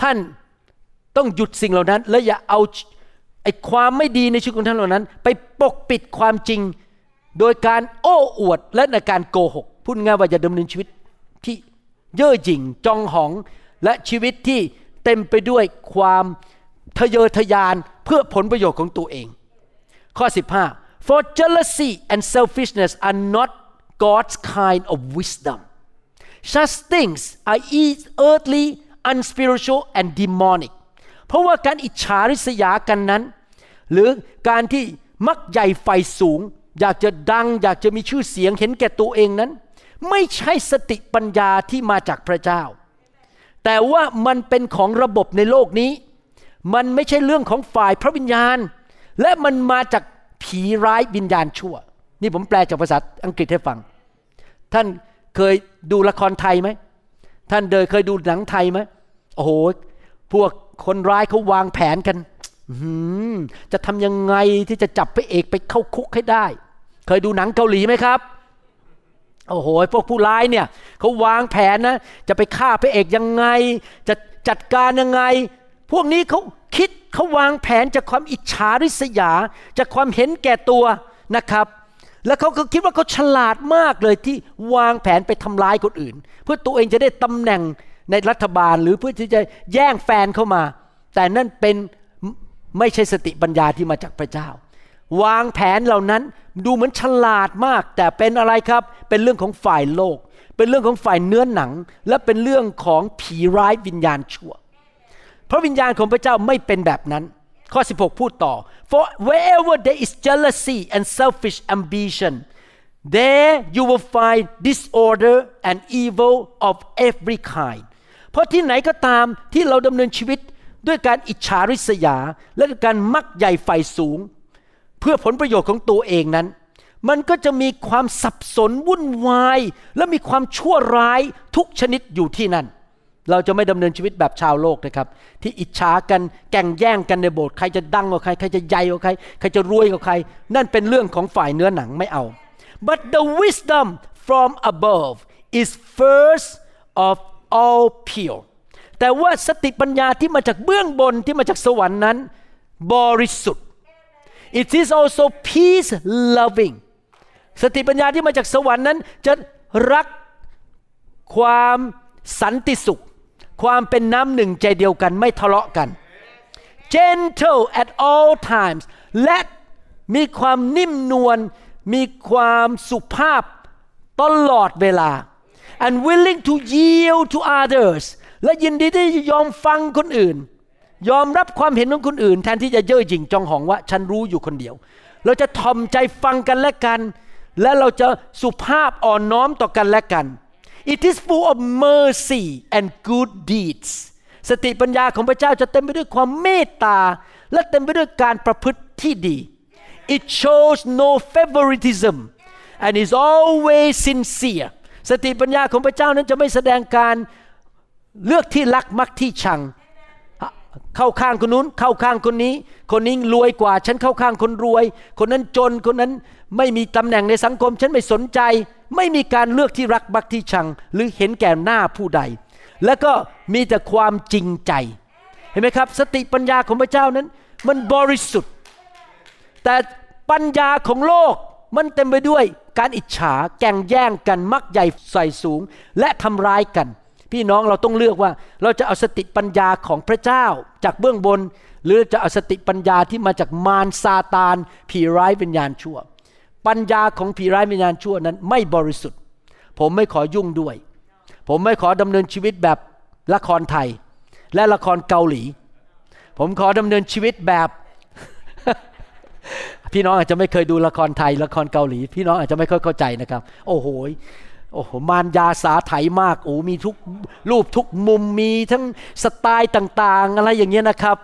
ท่านต้องหยุดสิ่งเหล่านั้น และอย่าเอาไอ้ความไม่ดีในชีวิตของท่านเหล่านั้น ไปปกปิดความจริง โดยการโอ้อวดและในการโกหกพูดง่ายว่าอย่าดำเนินชีวิตที่เย่อหยิ่งจองหองและชีวิตที่เต็มไปด้วยความทะเยอทะยานเพื่อผลประโยชน์ของตัวเอง ข้อ 15 for jealousy and selfishness are not God's kind of wisdom such things are earthly unspiritual and demonic เพราะว่าการอิจฉาริษยากันนั้น หรือการที่มักใหญ่ไฟสูง อยากจะดัง อยากจะมีชื่อเสียงเห็นแก่ตัวเองนั้น ไม่ใช่สติปัญญาที่มาจากพระเจ้า แต่ว่ามันเป็นของระบบในโลกนี้ มันไม่ใช่เรื่องของฝ่ายพระวิญญาณ และมันมาจากผีร้ายวิญญาณชั่ว นี่ผมแปลจากภาษาอังกฤษให้ฟัง ท่านเคยดูละครไทยไหม ท่านเดินเคยดูหนังไทยไหมโอ้โห พวกคนร้ายเขาวางแผนกันจะทำยังไงที่จะจับพระเอกไปเข้าคุกให้ได้ เคยดูหนังเกาหลีไหมครับ โอ้โห พวกผู้ร้ายเนี่ยเขาวางแผนนะ จะไปฆ่าพระเอกยังไง จะจัดการยังไง พวกนี้เขาคิดเขาวางแผนจากความอิจฉาริษยา จากความเห็นแก่ตัวนะครับ แล้วเขาก็คิดว่าเขาฉลาดมากเลยที่วางแผนไปทำร้ายคนอื่น เพื่อตัวเองจะได้ตำแหน่งในรัฐบาลหรือเพื่อที่จะแย่งแฟนเข้ามา แต่นั่นเป็นไม่ใช่สติปัญญาที่มาจากพระเจ้า วางแผนเหล่านั้นดูเหมือนฉลาดมาก แต่เป็นอะไรครับเป็นเรื่องของฝ่ายโลก เป็นเรื่องของฝ่ายเนื้อหนัง และเป็นเรื่องของผีร้ายวิญญาณชั่ว พระวิญญาณของพระเจ้าไม่เป็นแบบนั้น ข้อ 16 พูดต่อ for wherever there is jealousy and selfish ambition there you will find disorder and evil of every kind เพราะที่ไหนก็ตามที่เราดำเนินชีวิตด้วยการอิจฉาริษยา และการมักใหญ่ไฟสูง เพื่อผลประโยชน์ของตัวเองนั้น มันก็จะมีความสับสนวุ่นวาย และมีความชั่วร้ายทุกชนิดอยู่ที่นั่น เราจะไม่ดำเนินชีวิตแบบชาวโลกนะครับ ที่อิจฉากันแก่งแย่งกันในโบสถ์ใครจะดังกว่าใครใครจะใหญ่กว่าใครใครจะรวยกว่าใคร นั่นเป็นเรื่องของฝ่ายเนื้อหนังไม่เอา but the wisdom from above is first of all pure แต่ว่าสติปัญญาที่มาจากเบื้องบนที่มาจากสวรรค์นั้น บริสุทธิ์ it is also peace loving สติปัญญาที่มาจากสวรรค์นั้นจะรักความสันติสุข ความเป็นน้ำหนึ่งใจเดียวกันไม่ทะเลาะกัน gentle at all times และมีความนิ่มนวลมีความสุภาพตลอดเวลา and willing to yield to others และยินดีที่จะยอมฟังคนอื่น ยอมรับความเห็นของคนอื่น แทนที่จะเย่อหยิ่งจองหองว่า ฉันรู้อยู่คนเดียว เราจะทอมใจฟังกันและกัน และเราจะสุภาพอ่อนน้อมต่อกันและกัน It is full of mercy and good deeds สติปัญญาของพระเจ้าจะเต็มไปด้วยความเมตตา และเต็มไปด้วยการประพฤติที่ดี It shows no favoritism and is always sincere สติปัญญาของพระเจ้านั้นจะไม่แสดงการเลือกที่รักมักที่ชัง เข้าข้างคนนู้น เข้าข้างคนนี้ คนนี้รวยกว่า ฉันเข้าข้างคนรวย คนนั้นจนคนนั้นไม่มีตำแหน่งในสังคม ฉันไม่สนใจ ไม่มีการเลือกที่รักบักที่ชัง หรือเห็นแก่หน้าผู้ใด แล้วก็มีแต่ความจริงใจ เห็นไหมครับ สติปัญญาของพระเจ้านั้น มันบริสุทธิ์ แต่ปัญญาของโลกมันเต็มไปด้วยการอิจฉาแก่งแย่งกันมักใหญ่ใส่สูง และทำร้ายกัน พี่น้องเราต้องเลือกว่าเราจะเอาสติปัญญาของพระเจ้าจากเบื้องบน หรือจะเอาสติปัญญาที่มาจากมารซาตาน ผีร้ายวิญญาณชั่ว ปัญญาของผีร้ายวิญญาณชั่วนั้นไม่บริสุทธิ์ ผมไม่ขอยุ่งด้วย ผมไม่ขอดำเนินชีวิตแบบละครไทย และละครเกาหลี ผมขอดำเนินชีวิตแบบ พี่น้องอาจจะไม่เคยดูละครไทยละครเกาหลี พี่น้องอาจจะไม่ค่อยเข้าใจนะครับ โอ้โห โอ้โหมารยาสาไถมากโอ้มีทุกรูปทุกมุมมีทั้งสไตล์ต่างๆ อะไรอย่างเงี้ยนะครับ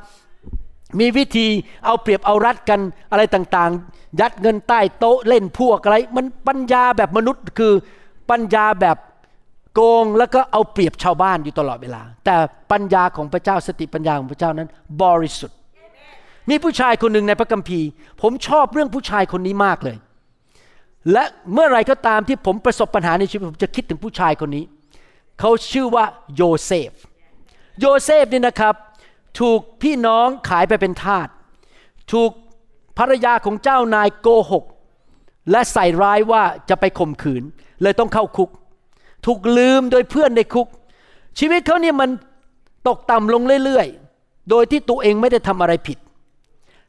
มีวิธีเอาเปรียบเอารัดกันอะไรต่างๆ ยัดเงินใต้โต๊ะเล่นพวกอะไร มันปัญญาแบบมนุษย์คือปัญญาแบบโกงแล้วก็เอาเปรียบชาวบ้านอยู่ตลอดเวลา แต่ปัญญาของพระเจ้าสติปัญญาของพระเจ้านั้น บริสุทธิ์ มีผู้ชายคนหนึ่งในพระคัมภีร์ ผมชอบเรื่องผู้ชายคนนี้มากเลย และเมื่อไรก็ตามที่ผมประสบปัญหาในชีวิตผมจะคิดถึงผู้ชายคนนี้ เขาชื่อว่าโยเซฟ โยเซฟนี่นะครับ ถูกพี่น้องขายไปเป็นทาส ถูกภรรยาของเจ้านายโกหก และใส่ร้ายว่าจะไปข่มขืน เลยต้องเข้าคุก ถูกลืมโดยเพื่อนในคุก ชีวิตเขาเนี่ยมันตกต่ำลงเรื่อยๆ โดยที่ตัวเองไม่ได้ทำอะไรผิด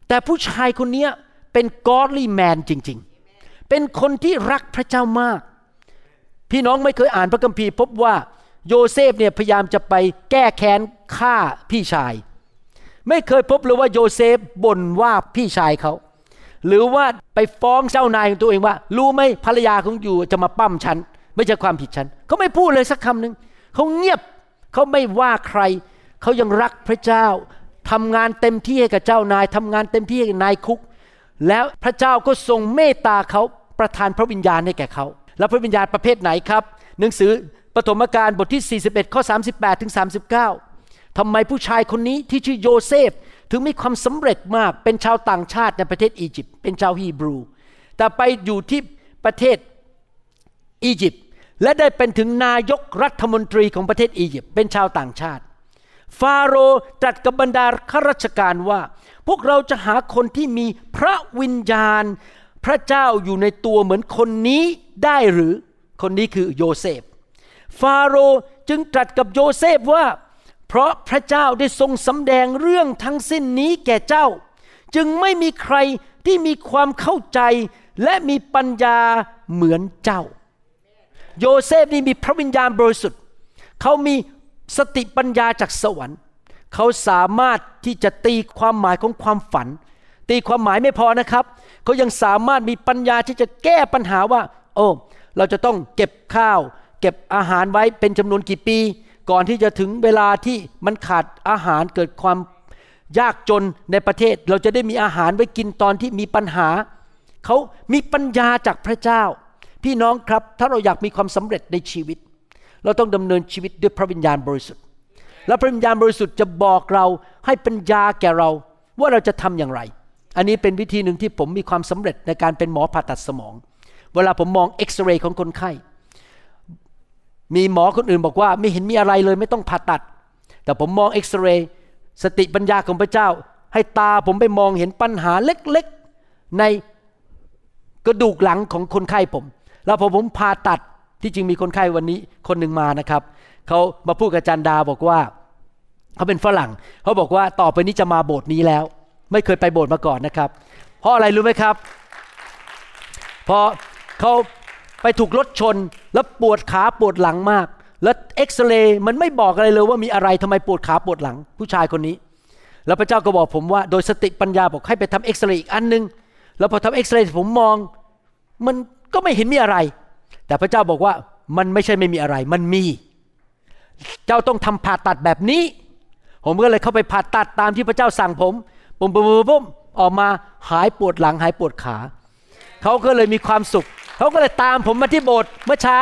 แต่ผู้ชายคนนี้เป็น godly man จริงๆ เป็นคนที่รักพระเจ้ามาก พี่น้องไม่เคยอ่านพระคัมภีร์พบว่าโยเซฟเนี่ยพยายามจะไปแก้แค้นฆ่าพี่ชาย ไม่เคยพบเลยว่าโยเซฟบ่นว่าพี่ชายเขา หรือว่าไปฟ้องเจ้านายของตัวเองว่า รู้ไหมภรรยาของ you จะมาปล้ำฉัน ไม่ใช่ความผิดฉันเขาไม่พูดเลยสักคำหนึ่งเขาเงียบเขาไม่ว่าใคร เขายังรักพระเจ้าทำงานเต็มที่ให้กับเจ้านายทำงานเต็มที่ให้นายคุก แล้วพระเจ้าก็ทรงเมตตาเขา ประทานพระวิญญาณให้แก่เขา แล้วพระวิญญาณประเภทไหนครับ หนังสือปฐมกาลบทที่ 41 ข้อ 38 ถึง 39ทำไมผู้ชายคนนี้ที่ชื่อโยเซฟ ถึงมีความสำเร็จมาก เป็นชาวต่างชาติในประเทศอียิปต์ เป็นชาวฮีบรู แต่ไปอยู่ที่ประเทศอียิปต์ และได้เป็นถึงนายกรัฐมนตรีของประเทศอียิปต์ เป็นชาวต่างชาติ ฟาโรห์ตรัสกับบรรดาข้าราชการว่า พวกเราจะหาคนที่มีพระวิญญาณ พระเจ้าอยู่ในตัวเหมือนคนนี้ได้หรือคนนี้คือโยเซฟ ฟาโรห์จึงตรัสกับโยเซฟว่า เพราะพระเจ้าได้ทรงสำแดงเรื่องทั้งสิ้นนี้แก่เจ้า จึงไม่มีใครที่มีความเข้าใจและมีปัญญาเหมือนเจ้า โยเซฟนี่มีพระวิญญาณบริสุทธิ์ เขามีสติปัญญาจากสวรรค์ เขาสามารถที่จะตีความหมายของความฝัน ตีความหมายไม่พอนะครับเขายังสามารถมีปัญญาที่จะแก้ปัญหาว่า โอ้เราจะต้องเก็บข้าว เก็บอาหารไว้เป็นจำนวนกี่ปี ก่อนที่จะถึงเวลาที่มันขาดอาหารเกิดความยากจนในประเทศ เราจะได้มีอาหารไว้กินตอนที่มีปัญหาเขามีปัญญาจากพระเจ้า พี่น้องครับถ้าเราอยากมีความสำเร็จในชีวิต เราต้องดำเนินชีวิตด้วยพระวิญญาณบริสุทธิ์ และพระวิญญาณบริสุทธิ์จะบอกเราให้ปัญญาแก่เราว่าเราจะทำอย่างไร อันนี้เป็นวิธีหนึ่งที่ผมมีความสำเร็จในการเป็นหมอผ่าตัดสมอง เวลาผมมองเอ็กซเรย์ของคนไข้ มีหมอคนอื่นบอกว่าไม่เห็นมีอะไรเลยไม่ต้องผ่าตัด แต่ผมมองเอ็กซเรย์สติปัญญาของพระเจ้า ให้ตาผมไปมองเห็นปัญหาเล็กๆ ในกระดูกหลังของคนไข้ผม แล้วพอผมผ่าตัดที่จริงมีคนไข้วันนี้คนหนึ่งมานะครับ เขามาพูดกับจารย์ดาบอกว่า เขาเป็นฝรั่ง เขาบอกว่าต่อไปนี้จะมาโบสถ์นี้แล้ว ไม่เคยไปโบสถ์มาก่อนนะครับ เพราะอะไรรู้ไหมครับ พอเขาไปถูกรถชนแล้วปวดขาปวดหลังมาก แล้วเอ็กซเรย์มันไม่บอกอะไรเลยว่ามีอะไรทำไมปวดขาปวดหลัง ผู้ชายคนนี้ แล้วพระเจ้าก็บอกผมว่า โดยสติปัญญาบอกให้ไปทำเอ็กซเรย์อีกอันหนึง แล้วพอทำเอ็กซเรย์ผมมอง มันก็ไม่เห็นมีอะไร แต่พระเจ้าบอกว่ามันไม่ใช่ไม่มีอะไร มันมี เจ้าต้องทำผ่าตัดแบบนี้ ผมก็เลยเข้าไปผ่าตัดตามที่พระเจ้าสั่งผม ปุ่มปุ่มปุ่มปุ่มออกมาหายปวดหลังหายปวดขาเขาก็เลยมีความสุขเขาก็เลยตามผมมาที่โบสถ์เมื่อเช้า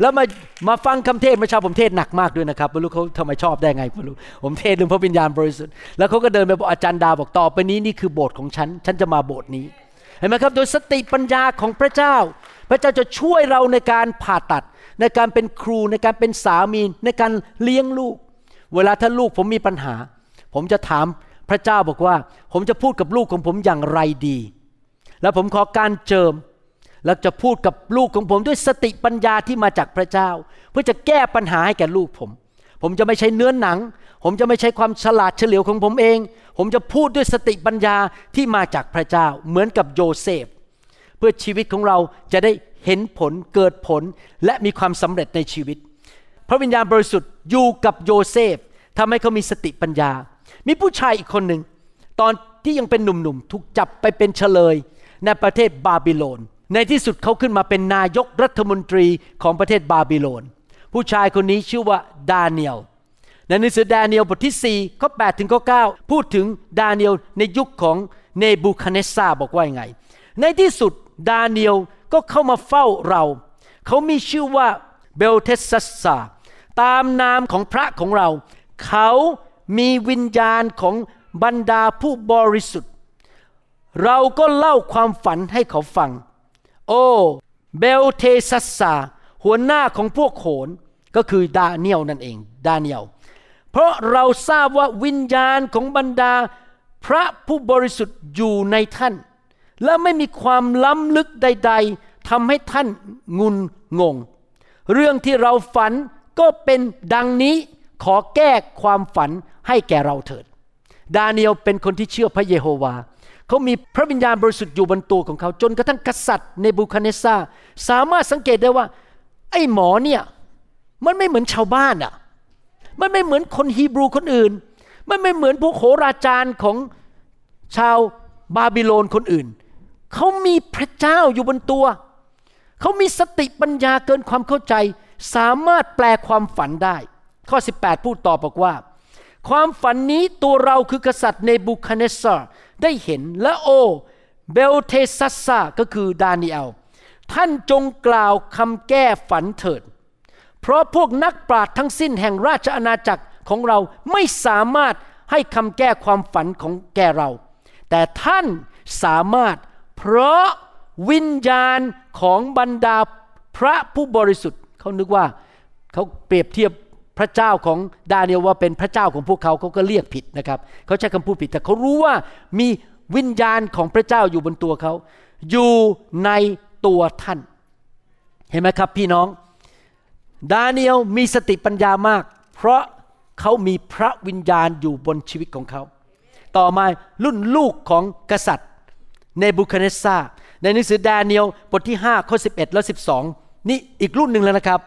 แล้วมามาฟังคำเทศเมื่อเช้าผมเทศหนักมากด้วยนะครับไม่รู้เขาทำไมชอบได้ไงไม่รู้ผมเทศเรื่องพระวิญญาณบริสุทธิ์แล้วเขาก็เดินไปบอกอาจารย์ดาบอกต่อไปนี้นี่คือโบสถ์ของฉันฉันจะมาโบสถ์นี้เห็นไหมครับ โดยสติปัญญาของพระเจ้า พระเจ้าจะช่วยเราในการผ่าตัด ในการเป็นครูในการเป็นสามีในการเลี้ยงลูก เวลาถ้าลูกผมมีปัญหา ผมจะถาม พระเจ้าบอกว่าผมจะพูดกับลูกของผมอย่างไรดี แล้วผมขอการเจิม แล้วจะพูดกับลูกของผมด้วยสติปัญญาที่มาจากพระเจ้า เพื่อจะแก้ปัญหาให้แก่ลูกผม ผมจะไม่ใช้เนื้อหนัง ผมจะไม่ใช้ความฉลาดเฉลียวของผมเอง ผมจะพูดด้วยสติปัญญาที่มาจากพระเจ้า เหมือนกับโยเซฟ เพื่อชีวิตของเราจะได้เห็นผลเกิดผลและมีความสำเร็จในชีวิต พระวิญญาณบริสุทธิ์อยู่กับโยเซฟทำให้เขามีสติปัญญา มีผู้ชายอีกคนหนึ่งตอนที่ยังเป็นหนุ่มๆ ถูกจับไปเป็นเฉลยในประเทศบาบิโลน ในที่สุดเขาขึ้นมาเป็นนายกรัฐมนตรีของประเทศบาบิโลน ผู้ชายคนนี้ชื่อว่าดาเนียลในหนังสือดาเนียลบทที่4ข้อ8ถึงข้อ9พูดถึงดาเนียลในยุคของเนบูคาเนสซาบอกว่ายังไง ในที่สุดดาเนียลก็เข้ามาเฝ้าเรา เขามีชื่อว่าเบลเทสซัสซาตามนามของพระของเรา เขา มีวิญญาณของบรรดาผู้บริสุทธิ์ เราก็เล่าความฝันให้เขาฟัง โอ้เบลเทซัสซาหัวหน้าของพวกโหรก็คือดาเนียลนั่นเอง ดาเนียลเพราะเราทราบว่าวิญญาณของบรรดา พระผู้บริสุทธิ์อยู่ในท่าน และไม่มีความล้ำลึกใด ๆทำให้ท่านงุนงง เรื่องที่เราฝันก็เป็นดังนี้ ขอแก้ความฝันให้แก่เราเถิด ดาเนียลเป็นคนที่เชื่อพระเยโฮวา เขามีพระวิญญาณบริสุทธิ์อยู่บนตัวของเขา จนกระทั่งกษัตริย์ในบูคาเนซาสามารถสังเกตได้ว่า ไอ้หมอเนี่ย มันไม่เหมือนชาวบ้านอะ่ะ มันไม่เหมือนคนฮีบรูคนอื่น มันไม่เหมือนพวกโหราจารย์ของชาวบาบิโลนคนอื่น เขามีพระเจ้าอยู่บนตัว เขามีสติปัญญาเกินความเข้าใจ สามารถแปลความฝันได้ ข้อ 18 พูดต่อบอกว่า ความฝันนี้ตัวเราคือกษัตริย์เนบูคัดเนสซาร์ได้เห็นและโอ เบลเทซัสซาก็คือดานิเอลท่านจงกล่าวคำแก้ฝันเถิด เพราะพวกนักปราชญ์ทั้งสิ้นแห่งราชอาณาจักรของเราไม่สามารถให้คำแก้ความฝันของแก่เรา แต่ท่านสามารถเพราะวิญญาณของบรรดาพระผู้บริสุทธิ์เขานึกว่าเขาเปรียบเทียบ พระเจ้าของดาเนียลว่าเป็นพระเจ้าของพวกเขาเขาก็เรียกผิดนะครับเขาใช้คำพูดผิดแต่เขารู้ว่ามีวิญญาณของพระเจ้าอยู่บนตัวเขา อยู่ในตัวท่าน เห็นไหมครับพี่น้อง ดาเนียลมีสติปัญญามาก เพราะเขามีพระวิญญาณอยู่บนชีวิตของเขา ต่อมารุ่นลูกของกษัตริย์เนบูคเนสซาในหนังสือดาเนียลบทที่5ข้อ11 และ 12 นี่อีกรุ่นหนึ่งแล้วนะครับ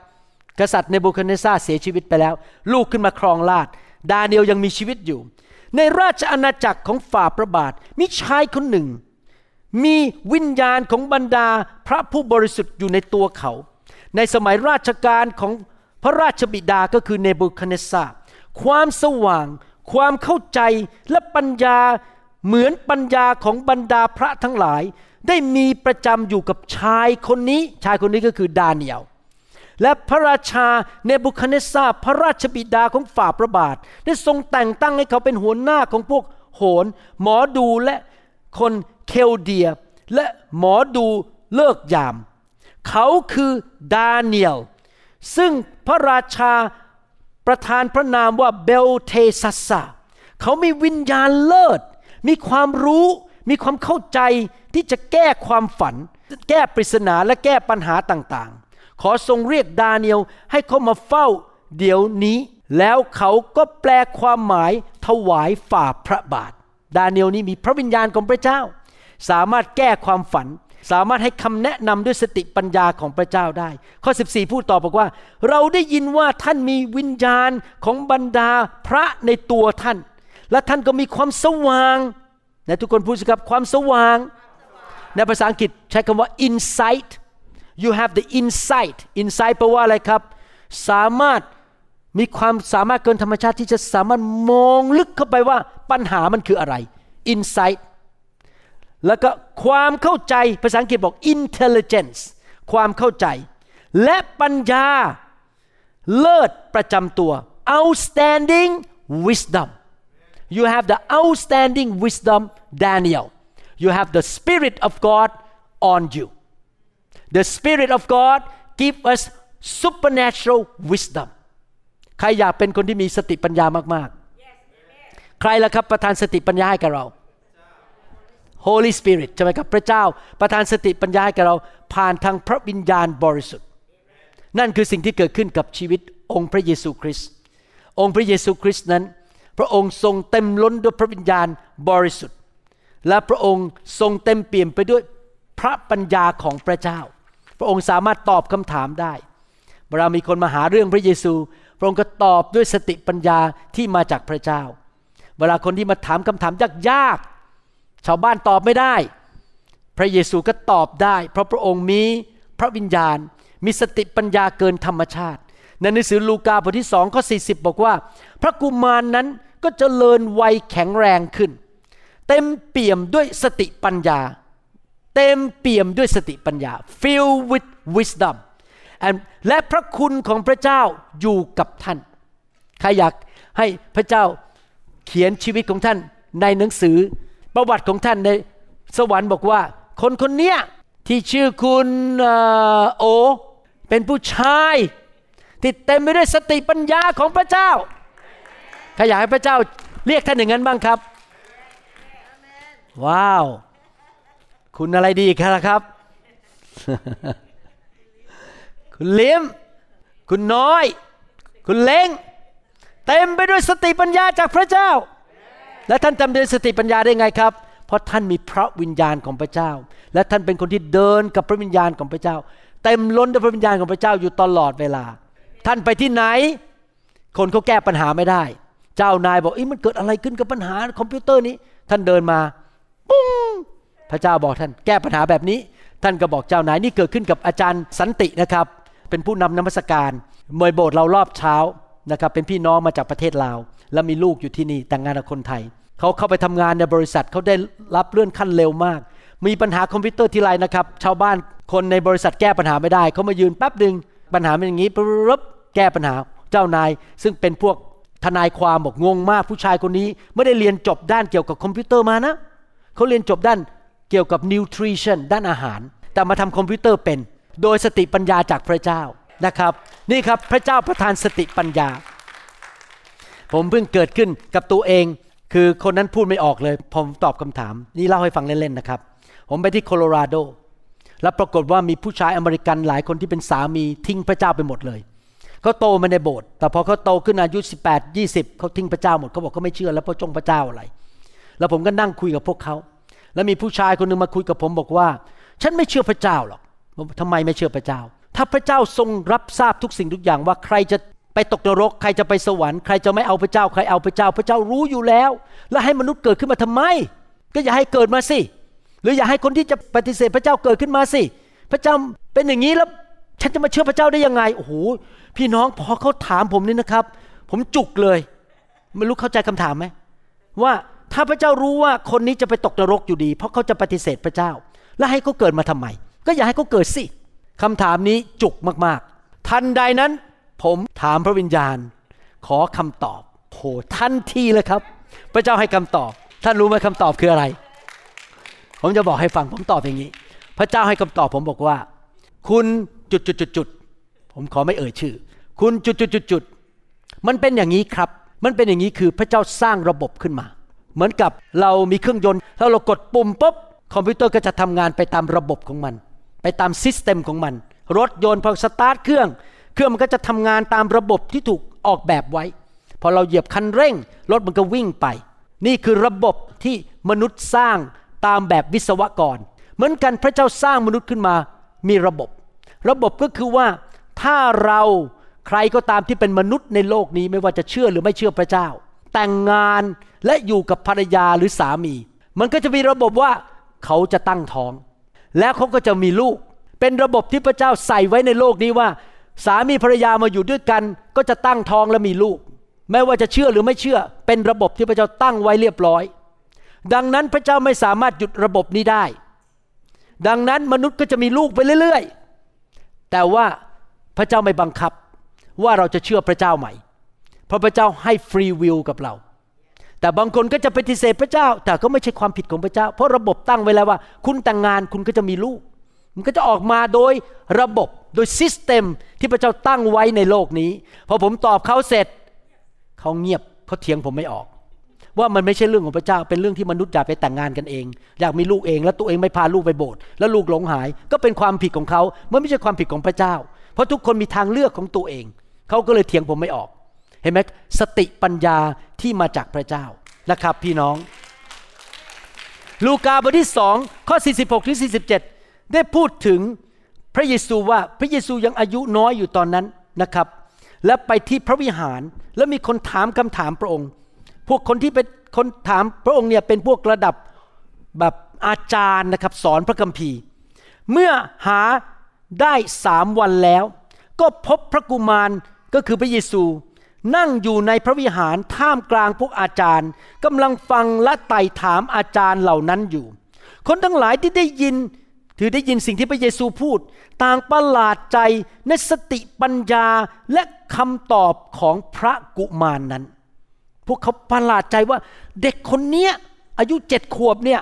กษัตริย์เนบูคาเนสซาเสียชีวิตไปแล้ว ลูกขึ้นมาครองราชย์ดาเนียลยังมีชีวิตอยู่ ในราชอาณาจักรของฝ่าพระบาทมีชายคนหนึ่ง มีวิญญาณของบรรดาพระผู้บริสุทธิ์อยู่ในตัวเขา ในสมัยรัชกาลของพระราชบิดาก็คือเนบูคัดเนสซาความสว่าง ความเข้าใจและปัญญาเหมือนปัญญาของบรรดาพระทั้งหลาย ได้มีประจำอยู่กับชายคนนี้ ชายคนนี้ก็คือดาเนียล และพระราชาเนบุคัดเนสซาพระราชบิดาของฝ่าพระบาท ได้ทรงแต่งตั้งให้เขาเป็นหัวหน้าของพวกโหรหมอดูและคนเคลเดีย และหมอดูเลิกยาม เขาคือดาเนียล ซึ่งพระราชาประทานพระนามว่าเบลเทซัสซาเขามีวิญญาณเลิศ มีความรู้ มีความเข้าใจที่จะแก้ความฝัน แก้ปริศนาและแก้ปัญหาต่างๆ ขอทรงเรียกดาเนียลให้เขามาเฝ้าเดี๋ยวนี้ แล้วเขาก็แปลความหมายถวายฝ่าพระบาท ดาเนียลนี้มีพระวิญญาณของพระเจ้า สามารถแก้ความฝัน สามารถให้คำแนะนำด้วยสติปัญญาของพระเจ้าได้ ข้อ 14 พูดต่อบอกว่า เราได้ยินว่าท่านมีวิญญาณของบรรดาพระในตัวท่าน และท่านก็มีความสว่างในทุกคนพูดสิครับความสว่าง ในภาษาอังกฤษใช้คำว่า insight you have the insight insight แปลว่าอะไรครับ สามารถมีความสามารถเกินธรรมชาติที่จะสามารถมองลึกเข้าไปว่าปัญหามันคืออะไร insight แล้วก็ความเข้าใจภาษาอังกฤษบอก intelligence ความเข้าใจ และปัญญาเลิศประจำตัว outstanding wisdom you have the outstanding wisdom Daniel you have the spirit of God on you the spirit of God give us supernatural wisdom ใครอยากเป็นคนที่มีสติปัญญามากๆ ใครล่ะครับประทานสติปัญญาให้กับเรา Holy Spirit ใช่ไหมครับพระเจ้าประทานสติปัญญาให้กับเราผ่านทางพระวิญญาณบริสุทธิ์ นั่นคือสิ่งที่เกิดขึ้นกับชีวิตองค์พระเยซูคริสต์องค์พระเยซูคริสต์นั้น พระองค์ทรงเต็มล้นด้วยพระวิญญาณบริสุทธิ์ และพระองค์ทรงเต็มเปี่ยมไปด้วยพระปัญญาของพระเจ้า พระองค์สามารถตอบคำถามได้ เวลามีคนมาหาเรื่องพระเยซู พระองค์ก็ตอบด้วยสติปัญญาที่มาจากพระเจ้า เวลาคนที่มาถามคำถามยากๆ ชาวบ้านตอบไม่ได้ พระเยซูก็ตอบได้ เพราะพระองค์มีพระวิญญาณ มีสติปัญญาเกินธรรมชาติ ในหนังสือลูกาบทที่สองข้อ40บอกว่า พระกุมารนนั้นก็จเจริญวัยแข็งแรงขึ้น เต็มเปี่ยมด้วยสติปัญญา เต็มเปี่ยมด้วยสติปัญญา filled with wisdom and และพระคุณของพระเจ้าอยู่กับท่านใครอยากให้พระเจ้าเขียนชีวิตของท่านในหนังสือประวัติของท่านในสวรรค์บอกว่า คนคนเนี้ยที่ชื่อคุณอโอ เป็นผู้ชายที่เต็มไปด้วยสติปัญญาของพระเจ้าใครอยากให้พระเจ้าเรียกท่านอย่างนั้นบ้างครับ ว้าว คุณอะไรดีครับ คุณเลี้ยมคุณน้อย คุณเล้งเต็มไปด้วยสติปัญญาจากพระเจ้า และท่านเต็มด้วยสติปัญญาได้ไงครับ เพราะท่านมีพระวิญญาณของพระเจ้า และท่านเป็นคนที่เดินกับพระวิญญาณของพระเจ้า เต็มล้นด้วยพระวิญญาณของพระเจ้าอยู่ตลอดเวลา ท่านไปที่ไหน คนเขาแก้ปัญหาไม่ได้ เจ้านายบอกเอ๊ะมันเกิดอะไรขึ้นกับปัญหาคอมพิวเตอร์นี้ ท่านเดินมาปุ้ง พระเจ้าบอกท่านแก้ปัญหาแบบนี้ ท่านก็บอกเจ้านายนี่เกิดขึ้นกับอาจารย์สันตินะครับ เป็นผู้นำนมัสการในโบสถ์เรารอบเช้านะครับเป็นพี่น้องมาจากประเทศลาว แล้วมีลูกอยู่ที่นี่แต่งงานกับคนไทย เขาเข้าไปทำงานในบริษัทเขาได้รับเลื่อนขั้นเร็วมาก มีปัญหาคอมพิวเตอร์ทีไรนะครับ ชาวบ้านคนในบริษัทแก้ปัญหาไม่ได้ เขามายืนแป๊บหนึ่งปัญหาเป็นอย่างนี้ปุ๊บแก้ปัญหาเจ้านาย ซึ่งเป็นพวกทนายความบอกงงมากผู้ชายคนนี้ ไม่ได้เรียนจบด้านเกี่ยวกับคอมพิวเตอร์มานะเขาเรียนจบด้าน เกี่ยวกับ nutrition ด้านอาหาร แต่มาทำคอมพิวเตอร์เป็น โดยสติปัญญาจากพระเจ้านะครับ นี่ครับพระเจ้าประทานสติปัญญา ผมเพิ่งเกิดขึ้นกับตัวเอง คือคนนั้นพูดไม่ออกเลย ผมตอบคำถาม นี่เล่าให้ฟังเล่นๆนะครับ ผมไปที่โคโลราโดแล้วปรากฏว่ามีผู้ชายอเมริกันหลายคนที่เป็นสามีทิ้งพระเจ้าไปหมดเลยเขาโตมาในโบสถ์แต่พอเขาโตขึ้นอายุ 18 20เขาทิ้งพระเจ้าหมดเขาบอกเขาไม่เชื่อแล้วพระจงพระเจ้าอะไร แล้วผมก็นั่งคุยกับพวกเขา แล้วมีผู้ชายคนหนึ่งมาคุยกับผมบอกว่า ฉันไม่เชื่อพระเจ้าหรอกผมทำไมไม่เชื่อพระเจ้า ถ้าพระเจ้าทรงรับทราบทุกสิ่งทุกอย่างว่าใครจะไปตกนรก ใครจะไปสวรรค์ใครจะไม่เอาพระเจ้าใครเอาพระเจ้า พระเจ้ารู้อยู่แล้ว แล้วให้มนุษย์เกิดขึ้นมาทำไม ก็อย่าให้เกิดมาสิ หรืออย่าให้คนที่จะปฏิเสธพระเจ้าเกิดขึ้นมาสิ พระเจ้าเป็นอย่างนี้แล้วฉันจะมาเชื่อพระเจ้าได้ยังไงโอ้โหพี่น้องพอเขาถามผมนี่นะครับ ผมจุกเลย ไม่รู้เข้าใจคำถามไหมว่า ถ้าพระเจ้ารู้ว่าคนนี้จะไปตกนรกอยู่ดี เพราะเขาจะปฏิเสธพระเจ้า แล้วให้เขาเกิดมาทำไม ก็อย่าให้เขาเกิดสิคำถามนี้จุกมากๆ ทันใดนั้น ผมถามพระวิญญาณ ขอคำตอบโหทันทีเลยครับ พระเจ้าให้คำตอบ ท่านรู้ไหมคำตอบคืออะไร ผมจะบอกให้ฟังผมตอบอย่างนี้ พระเจ้าให้คำตอบผมบอกว่า คุณจุดจุดจุดจุดผมขอไม่เอ่ยชื่อ คุณจุดจุดจุดจุดมันเป็นอย่างนี้ครับ มันเป็นอย่างนี้คือพระเจ้าสร้างระบบขึ้นมา เหมือนกับเรามีเครื่องยนต์ ถ้าเรากดปุ่มปุ๊บคอมพิวเตอร์ก็จะทำงานไปตามระบบของมัน ไปตาม system ของมัน รถยนต์พอสตาร์ทเครื่อง เครื่องมันก็จะทำงานตามระบบที่ถูกออกแบบไว้ พอเราเหยียบคันเร่ง รถมันก็วิ่งไป นี่คือระบบที่มนุษย์สร้างตามแบบวิศวกร เหมือนกันพระเจ้าสร้างมนุษย์ขึ้นมา มีระบบ ระบบก็คือว่าถ้าเราใครก็ตามที่เป็นมนุษย์ในโลกนี้ไม่ว่าจะเชื่อหรือไม่เชื่อพระเจ้า แต่งงาน และอยู่กับภรรยาหรือสามี มันก็จะมีระบบว่าเขาจะตั้งท้อง แล้วเขาก็จะมีลูก เป็นระบบที่พระเจ้าใส่ไว้ในโลกนี้ว่า สามีภรรยามาอยู่ด้วยกัน ก็จะตั้งท้องและมีลูก ไม่ว่าจะเชื่อหรือไม่เชื่อ เป็นระบบที่พระเจ้าตั้งไว้เรียบร้อย ดังนั้นพระเจ้าไม่สามารถหยุดระบบนี้ได้ ดังนั้นมนุษย์ก็จะมีลูกไปเรื่อยๆ แต่ว่าพระเจ้าไม่บังคับว่าเราจะเชื่อพระเจ้าใหม่เพราะพระเจ้าให้ฟรีวิลกับเรา แต่บางคนก็จะปฏิเสธพระเจ้า แต่ก็ไม่ใช่ความผิดของพระเจ้า เพราะระบบตั้งไว้แล้วว่า คุณแต่งงานคุณก็จะมีลูก มันก็จะออกมาโดยระบบโดยซิสเต็มที่พระเจ้าตั้งไว้ในโลกนี้ พอผมตอบเขาเสร็จเขาเงียบเขาเถียงผมไม่ออก ว่ามันไม่ใช่เรื่องของพระเจ้า เป็นเรื่องที่มนุษย์อยากไปแต่งงานกันเอง อยากมีลูกเอง แล้วตัวเองไม่พาลูกไปโบสถ์แล้วลูกหลงหาย ก็เป็นความผิดของเขามันไม่ใช่ความผิดของพระเจ้า เพราะทุกคนมีทางเลือกของตัวเองเขาก็เลยเถียงผมไม่ออก เห็นไหมสติปัญญา ที่มาจากพระเจ้านะครับพี่น้อง ลูกาบทที่สองข้อ 46ถึง47 ได้พูดถึงพระเยซูว่าพระเยซูยังอายุน้อยอยู่ตอนนั้นนะครับ และไปที่พระวิหารแล้วมีคนถามคำถามพระองค์ พวกคนที่เป็นคนถามพระองค์เนี่ยเป็นพวกระดับแบบอาจารย์นะครับสอนพระคัมภีร์ เมื่อหาได้สามวันแล้ว ก็พบพระกุมารก็คือพระเยซู นั่งอยู่ในพระวิหารท่ามกลางพวกอาจารย์กำลังฟังและไต่ถามอาจารย์เหล่านั้นอยู่ คนทั้งหลายที่ได้ยินถือได้ยินสิ่งที่พระเยซูพูด ต่างประหลาดใจในสติปัญญาและคำตอบของพระกุมารนนั้น พวกเขาประหลาดใจว่าเด็กคนเนี้ยอายุเจ็ดขวบเนี่ย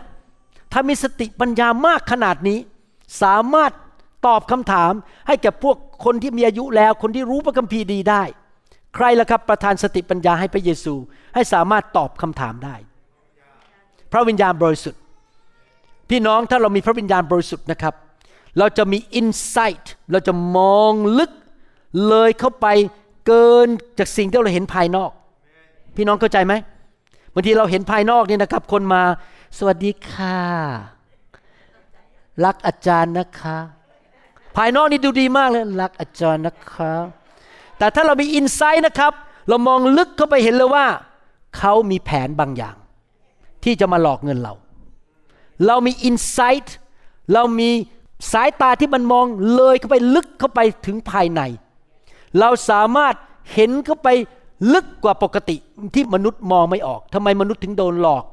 ถ้ามีสติปัญญามากขนาดนี้ สามารถตอบคำถามให้แก่พวกคนที่มีอายุแล้ว คนที่รู้พระคัมภีร์ดีได้ ใครล่ะครับประทานสติปัญญาให้พระเยซูให้สามารถตอบคำถามได้ พระวิญญาณบริสุทธิ์ พี่น้องถ้าเรามีพระวิญญาณบริสุทธิ์นะครับ เราจะมีอินไซต์เราจะมองลึกเลยเข้าไปเกินจากสิ่งที่เราเห็นภายนอก พี่น้องเข้าใจไหมบางทีเราเห็นภายนอกนี่นะครับ คนมาสวัสดีค่ะ รักอาจารย์นะคะ ภายนอกนี่ดูดีมากเลย รักอาจารย์นะคะ แต่ถ้าเรามีอินไซต์นะครับ เรามองลึกเข้าไปเห็นเลยว่า เขามีแผนบางอย่าง ที่จะมาหลอกเงินเรา เรามีอินไซต์เรามีสายตาที่มันมองเลยเข้าไปลึกเข้าไปถึงภายใน เราสามารถเห็นเข้าไปลึกกว่าปกติที่มนุษย์มองไม่ออกทำไมมนุษย์ถึงโดนหลอก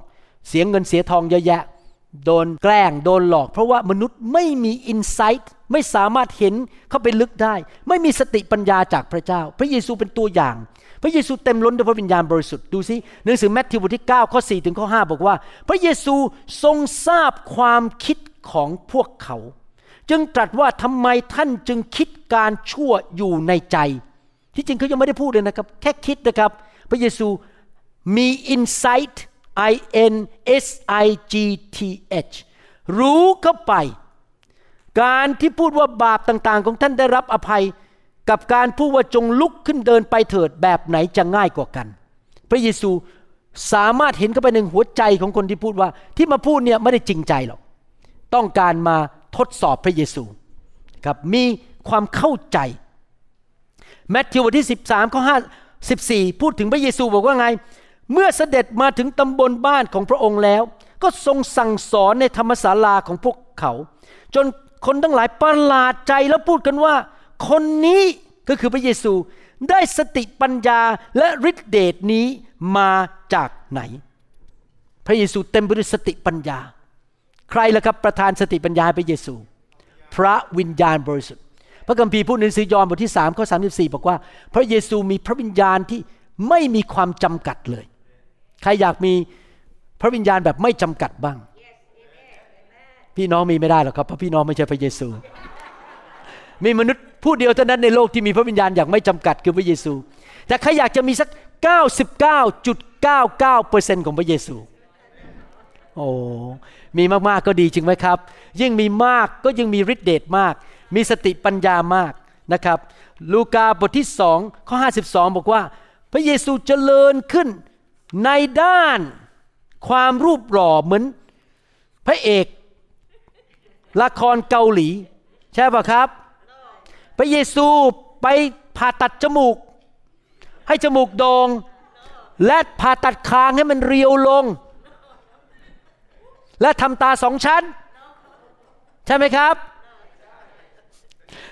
เสียเงินเสียทองเยอะแยะ โดนแกล้งโดนหลอก เพราะว่ามนุษย์ไม่มีอินไซต์ไม่สามารถเห็นเข้าไปลึกได้ ไม่มีสติปัญญาจากพระเจ้า พระเยซูเป็นตัวอย่าง พระเยซูเต็มล้นด้วยพระวิญญาณบริสุทธิ์ดูสิหนังสือแมทธิวบทที่9ข้อ4ถึงข้อ5บอกว่า พระเยซูทรงทราบความคิดของพวกเขา จึงตรัสว่าทำไมท่านจึงคิดการชั่วอยู่ในใจ ที่จริงเขายังไม่ได้พูดเลยนะครับ แค่คิดนะครับ พระเยซูมี insight i n s i g t h รู้เข้าไป การที่พูดว่าบาปต่างๆ ของท่านได้รับอภัย กับการพูดว่าจงลุกขึ้นเดินไปเถิดแบบไหนจะง่ายกว่ากัน พระเยซูสามารถเห็นเข้าไปในหัวใจของคนที่พูดว่า ที่มาพูดเนี่ยไม่ได้จริงใจหรอก ต้องการมาทดสอบพระเยซูครับมีความเข้าใจแมทธิวบทที่ 13ข้อ5 14 พูดถึงพระเยซูบอกว่าไง เมื่อเสด็จมาถึงตำบลบ้านของพระองค์แล้ว ก็ทรงสั่งสอนในธรรมศาลาของพวกเขา จนคนทั้งหลายประหลาดใจแล้วพูดกันว่า คนนี้ก็คือพระเยซูได้สติปัญญาและฤทธิเดชนี้มาจากไหน พระเยซูเต็มไปด้วยสติปัญญา ใครล่ะครับประธานสติปัญญาให้พระเยซู พระวิญญาณบริสุทธิ์ พระคัมภีร์พูดในหนังสือยอห์นบทที่3ข้อ34 บอกว่า พระเยซูมีพระวิญญาณที่ไม่มีความจำกัดเลย ใครอยากมีพระวิญญาณแบบไม่จำกัดบ้าง พี่น้องมีไม่ได้หรอกครับเพราะพี่น้องไม่ใช่พระเยซู มีมนุษย์ผู้เดียวเท่านั้นในโลกที่มีพระวิญญาณอย่างไม่จำกัดคือพระเยซู แต่ใครอยากจะมีสัก 99.99%ของพระเยซู โอ้มีมากๆก็ดีจริงไหมครับ ยิ่งมีมากก็ยิ่งมีฤทธิเดชมาก มีสติปัญญามากนะครับ ลูกาบทที่สองข้อ 52 บอกว่า พระเยซูเจริญขึ้น ในด้านความรูปหล่อเหมือนพระเอกละครเกาหลี ใช่ป่ะครับ พระเยซูไปผ่าตัดจมูก ให้จมูกโดง่งและผ่าตัดคางให้มันเรียวลง และทำตาสองชั้น ใช่ไหมครับ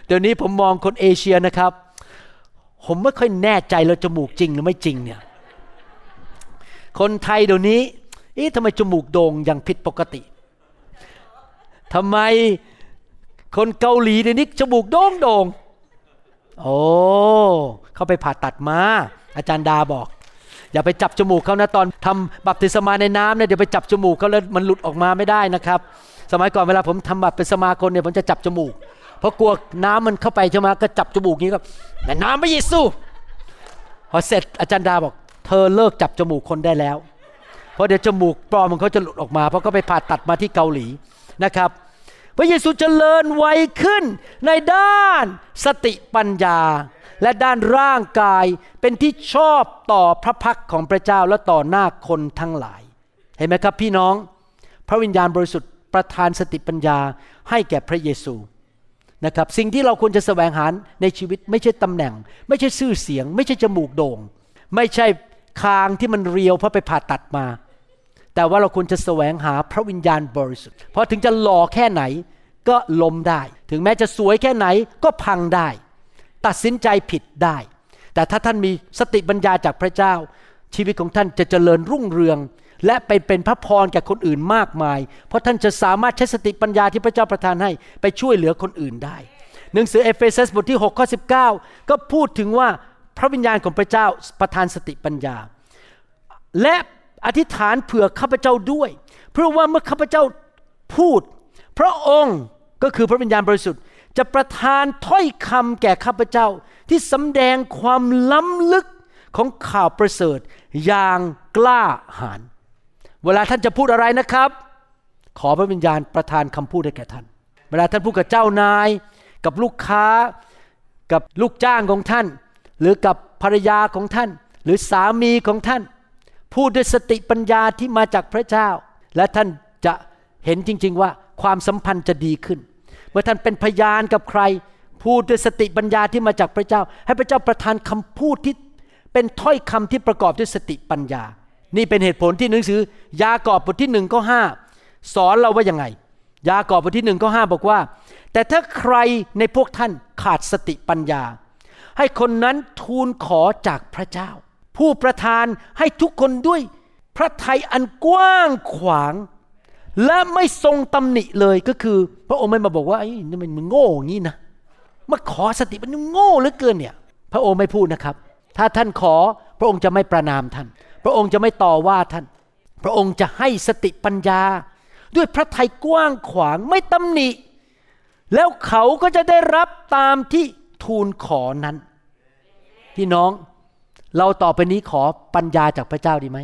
เดี๋ยวนี้ผมมองคนเอเชียนะครับ ผมไม่ค่อยแน่ใจแล้วจมูกจริงหรือไม่จริงเนี่ย คนไทยเดี๋ยวนี้เอ๊ะทำไมจมูกโด่งอย่างผิดปกติทำไมคนเกาหลีเดี๋ยวนี้จมูกโด่งโด่งโอ้เขาไปผ่าตัดมา อาจารย์ดาบอก อย่าไปจับจมูกเขานะตอนทำบัพติศมาในน้ำเนี่ยเดี๋ยวไปจับจมูกเขาแล้วมันหลุดออกมาไม่ได้นะครับ สมัยก่อนเวลาผมทำบัพติศมาคนเนี่ยผมจะจับจมูก เพราะกลัวน้ำมันเข้าไปใช่ไหมก็จับจมูกนี้ก็น้ำพระเยซูพอเสร็จอาจารย์ดาบอก เธอเลิกจับจมูกคนได้แล้ว เพราะเดี๋ยวจมูกปลอมมันเขาจะหลุดออกมาเพราะก็ไปผ่าตัดมาที่เกาหลีนะครับ พระเยซูเจริญไวขึ้นในด้านสติปัญญา และด้านร่างกายเป็นที่ชอบต่อพระพักของพระเจ้าและต่อหน้าคนทั้งหลาย เห็นไหมครับพี่น้อง พระวิญญาณบริสุทธิ์ประทานสติปัญญาให้แก่พระเยซูนะครับสิ่งที่เราควรจะแสวงหาในชีวิต ไม่ใช่ตำแหน่ง ไม่ใช่ชื่อเสียง ไม่ใช่จมูกโด่ง ไม่ใช่ คางที่มันเรียวเพราะไปผ่าตัดมา แต่ว่าเราควรจะแสวงหาพระวิญญาณบริสุทธิ์เพราะถึงจะหล่อแค่ไหนก็ล้มได้ ถึงแม้จะสวยแค่ไหนก็พังได้ ตัดสินใจผิดได้ แต่ถ้าท่านมีสติปัญญาจากพระเจ้า ชีวิตของท่านจะเจริญรุ่งเรือง และไปเป็นพระพรแก่คนอื่นมากมาย เพราะท่านจะสามารถใช้สติปัญญาที่พระเจ้าประทานให้ไปช่วยเหลือคนอื่นได้ หนังสือเอเฟซัสบทที่6ข้อ19 ก็พูดถึงว่า พระวิญญาณของพระเจ้าประทานสติปัญญา และอธิษฐานเผื่อข้าพเจ้าด้วย เพราะว่าเมื่อข้าพเจ้าพูด พระองค์ก็คือพระวิญญาณบริสุทธิ์ จะประทานถ้อยคำแก่ข้าพเจ้า ที่สำแดงความล้ำลึกของข่าวประเสริฐอย่างกล้าหาญเวลาท่านจะพูดอะไรนะครับ ขอพระวิญญาณประทานคำพูดให้แก่ท่าน เวลาท่านพูดกับเจ้านาย กับลูกค้า กับลูกจ้างของท่าน หรือกับภรรยาของท่าน หรือสามีของท่าน พูดด้วยสติปัญญาที่มาจากพระเจ้า และท่านจะเห็นจริง ๆ ว่าความสัมพันธ์จะดีขึ้น เมื่อท่านเป็นพยานกับใคร พูดด้วยสติปัญญาที่มาจากพระเจ้า ให้พระเจ้าประทานคำพูดที่เป็นถ้อยคำที่ประกอบด้วยสติปัญญา นี่เป็นเหตุผลที่หนังสือยากอบบทที่หนึ่งข้อห้าสอนเราว่ายังไง ยากอบบทที่หนึ่งข้อห้าบอกว่า แต่ถ้าใครในพวกท่านขาดสติปัญญา ให้คนนั้นทูลขอจากพระเจ้า ผู้ประทานให้ทุกคนด้วย พระทัยอันกว้างขวาง และไม่ทรงตำหนิเลยก็คือ พระองค์ไม่มาบอกว่าไอ้นี่มันมึงโง่อย่างนี้นะมาขอสติมันโง่เหลือเกินเนี่ย พระองค์ไม่พูดนะครับ ถ้าท่านขอพระองค์จะไม่ประนามท่าน พระองค์จะไม่ต่อว่าท่าน พระองค์จะให้สติปัญญา ด้วยพระทัยกว้างขวางไม่ตำหนิ แล้วเขาก็จะได้รับตามที่ทูลขอนั้น พี่น้อง เราต่อไปนี้ขอปัญญาจากพระเจ้าดีไหม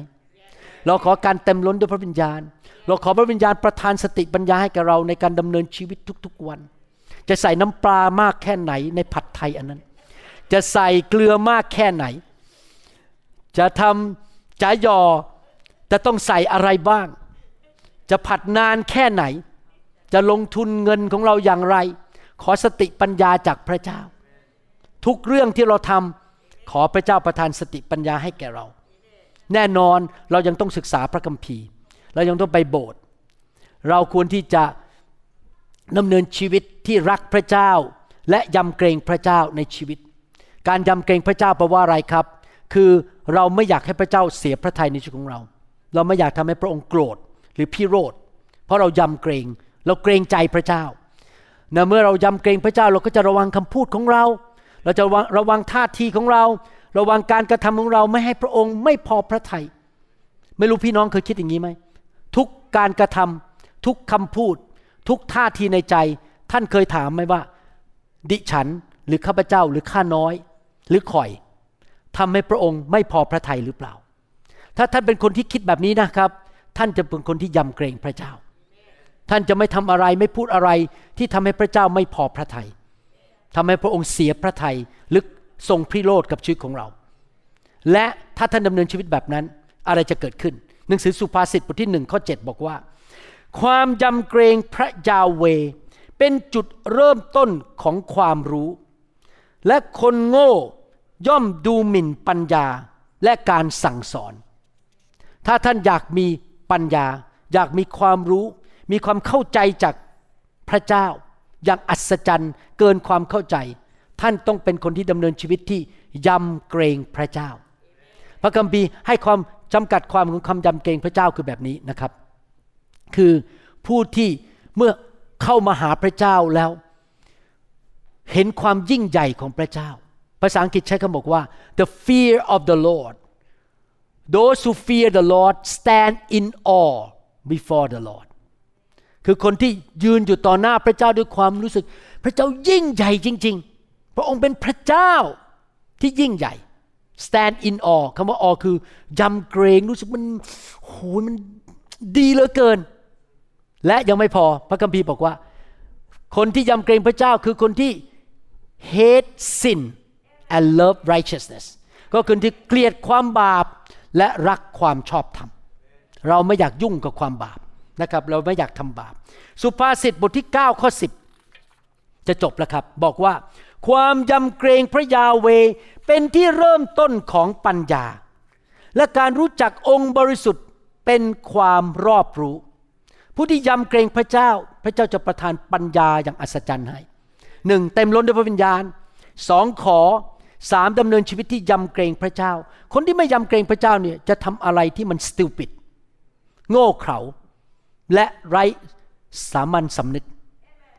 เราขอการเต็มล้นด้วยพระวิญญาณ เราขอพระวิญญาณประทานสติปัญญาให้กับเราในการดำเนินชีวิตทุกๆวัน จะใส่น้ำปลามากแค่ไหนในผัดไทยอันนั้น จะใส่เกลือมากแค่ไหน จะทำจะยอจะต้องใส่อะไรบ้าง จะผัดนานแค่ไหน จะลงทุนเงินของเราอย่างไร ขอสติปัญญาจากพระเจ้า ทุกเรื่องที่เราทำ ขอพระเจ้าประทานสติปัญญาให้แก่เรา แน่นอนเรายังต้องศึกษาพระคัมภีร์ เรายังต้องไปโบสถ์เราควรที่จะดำเนินชีวิตที่รักพระเจ้า และยำเกรงพระเจ้าในชีวิต การยำเกรงพระเจ้าแปลว่าอะไรครับ คือเราไม่อยากให้พระเจ้าเสียพระทัยในชีวิตของเรา เราไม่อยากทำให้พระองค์โกรธหรือพิโรธ เพราะเรายำเกรง เราเกรงใจพระเจ้านะเมื่อเรายำเกรงพระเจ้าเราก็จะระวังคำพูดของเรา เราจะระวังท่าทีของเรา ระวังการกระทำของเราไม่ให้พระองค์ไม่พอพระทยัยไม่รู้พี่น้องเคยคิดอย่างนี้ไหมทุกการกระทำทุกคำพูด ทุกท่าทีในใจ ท่านเคยถามไหมว่า ดิฉันหรือข้าพเจ้าหรือข้าน้อย หรือข่อยทำให้พระองค์ไม่พอพระทัยหรือเปล่า ถ้าท่านเป็นคนที่คิดแบบนี้นะครับ ท่านจะเป็นคนที่ยำเกรงพระเจ้า ท่านจะไม่ทำอะไรไม่พูดอะไรที่ทำให้พระเจ้าไม่พอพระทยัย ทำให้พระองค์เสียพระทยัยหรือทรงพิโรธกับชีวิตของเรา และถ้าท่านดำเนินชีวิตแบบนั้นอะไรจะเกิดขึ้น หนังสือสุภาษิตบทที่หนึ่งข้อ7บอกว่า ความยำเกรงพระยาเว เป็นจุดเริ่มต้นของความรู้ และคนโง่ย่อมดูหมิ่นปัญญาและการสั่งสอน ถ้าท่านอยากมีปัญญา อยากมีความรู้ มีความเข้าใจจากพระเจ้า อย่างอัศจรรย์เกินความเข้าใจ ท่านต้องเป็นคนที่ดำเนินชีวิตที่ยำเกรงพระเจ้า พระคัมภีร์ให้ความจำกัดความของคำยำเกรงพระเจ้าคือแบบนี้นะครับ คือผู้ที่เมื่อเข้ามาหาพระเจ้าแล้ว เห็นความยิ่งใหญ่ของพระเจ้า ภาษาอังกฤษใช้คำบอกว่า the fear of the Lord those who fear the Lord stand in awe before the Lord คือคนที่ยืนอยู่ต่อหน้าพระเจ้าด้วยความรู้สึก พระเจ้ายิ่งใหญ่จริง ๆ พระองค์เป็นพระเจ้าที่ยิ่งใหญ่ stand in awe คำว่า awe คือยำเกรงรู้สึกมันโหมันดีเหลือเกิน และยังไม่พอพระคัมภีร์บอกว่า คนที่ยำเกรงพระเจ้าคือคนที่ hate sin and love righteousness ก็คือที่เกลียดความบาปและรักความชอบธรรม เราไม่อยากยุ่งกับความบาป นะครับเราไม่อยากทำบาป สุภาษิตบทที่ 9 ข้อ 10 จะจบแล้วครับ บอกว่า ความยำเกรงพระยาเวเป็นที่เริ่มต้นของปัญญา และการรู้จักองค์บริสุทธิ์เป็นความรอบรู้ ผู้ที่ยำเกรงพระเจ้า พระเจ้าจะประทานปัญญาอย่างอัศจรรย์ให้หนึ่งเต็มล้นด้วยพระวิญญาณสองขอสามดำเนินชีวิตที่ยำเกรงพระเจ้า คนที่ไม่ยำเกรงพระเจ้าเนี่ยจะทำอะไรที่มันสติลปิด โง่เขลา และไร้สามัญสำนึก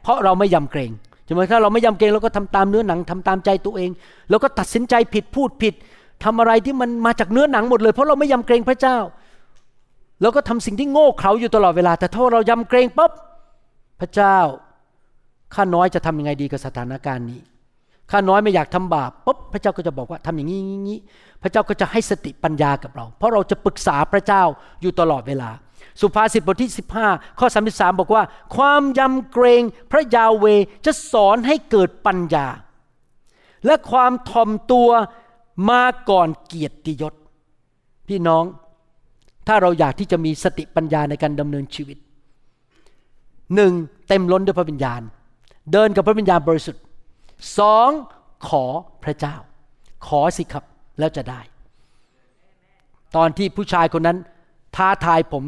เพราะเราไม่ยำเกรงใช่ไหมถ้าเราไม่ยำเกรงเราก็ทำตามเนื้อหนังทำตามใจตัวเอง แล้วก็ตัดสินใจผิดพูดผิดทำอะไรที่มันมาจากเนื้อหนังหมดเลย เพราะเราไม่ยำเกรงพระเจ้าเราก็ทำสิ่งที่โง่เขลาอยู่ตลอดเวลา แต่ถ้าเรายำเกรงปั๊บพระเจ้าข้าน้อยจะทำยังไงดีกับสถานการณ์นี้ข้าน้อยไม่อยากทำบาปปุ๊บพระเจ้าก็จะบอกว่าทำอย่างนี้นี้ พระเจ้าก็จะให้สติปัญญากับเรา เพราะเราจะปรึกษาพระเจ้าอยู่ตลอดเวลา สุภาษิตบทที่ 15 ข้อ 33 บอกว่า ความยำเกรงพระยาเวจะสอนให้เกิดปัญญา และความทอมตัวมาก่อนเกียรติยศ พี่น้อง ถ้าเราอยากที่จะมีสติปัญญาในการดำเนินชีวิตหนึ่งเต็มล้นด้วยพระวิญญาณ เดินกับพระวิญญาณบริสุทธิ์สองขอพระเจ้า ขอสิครับแล้วจะได้ ตอนที่ผู้ชายคนนั้นท้าทายผม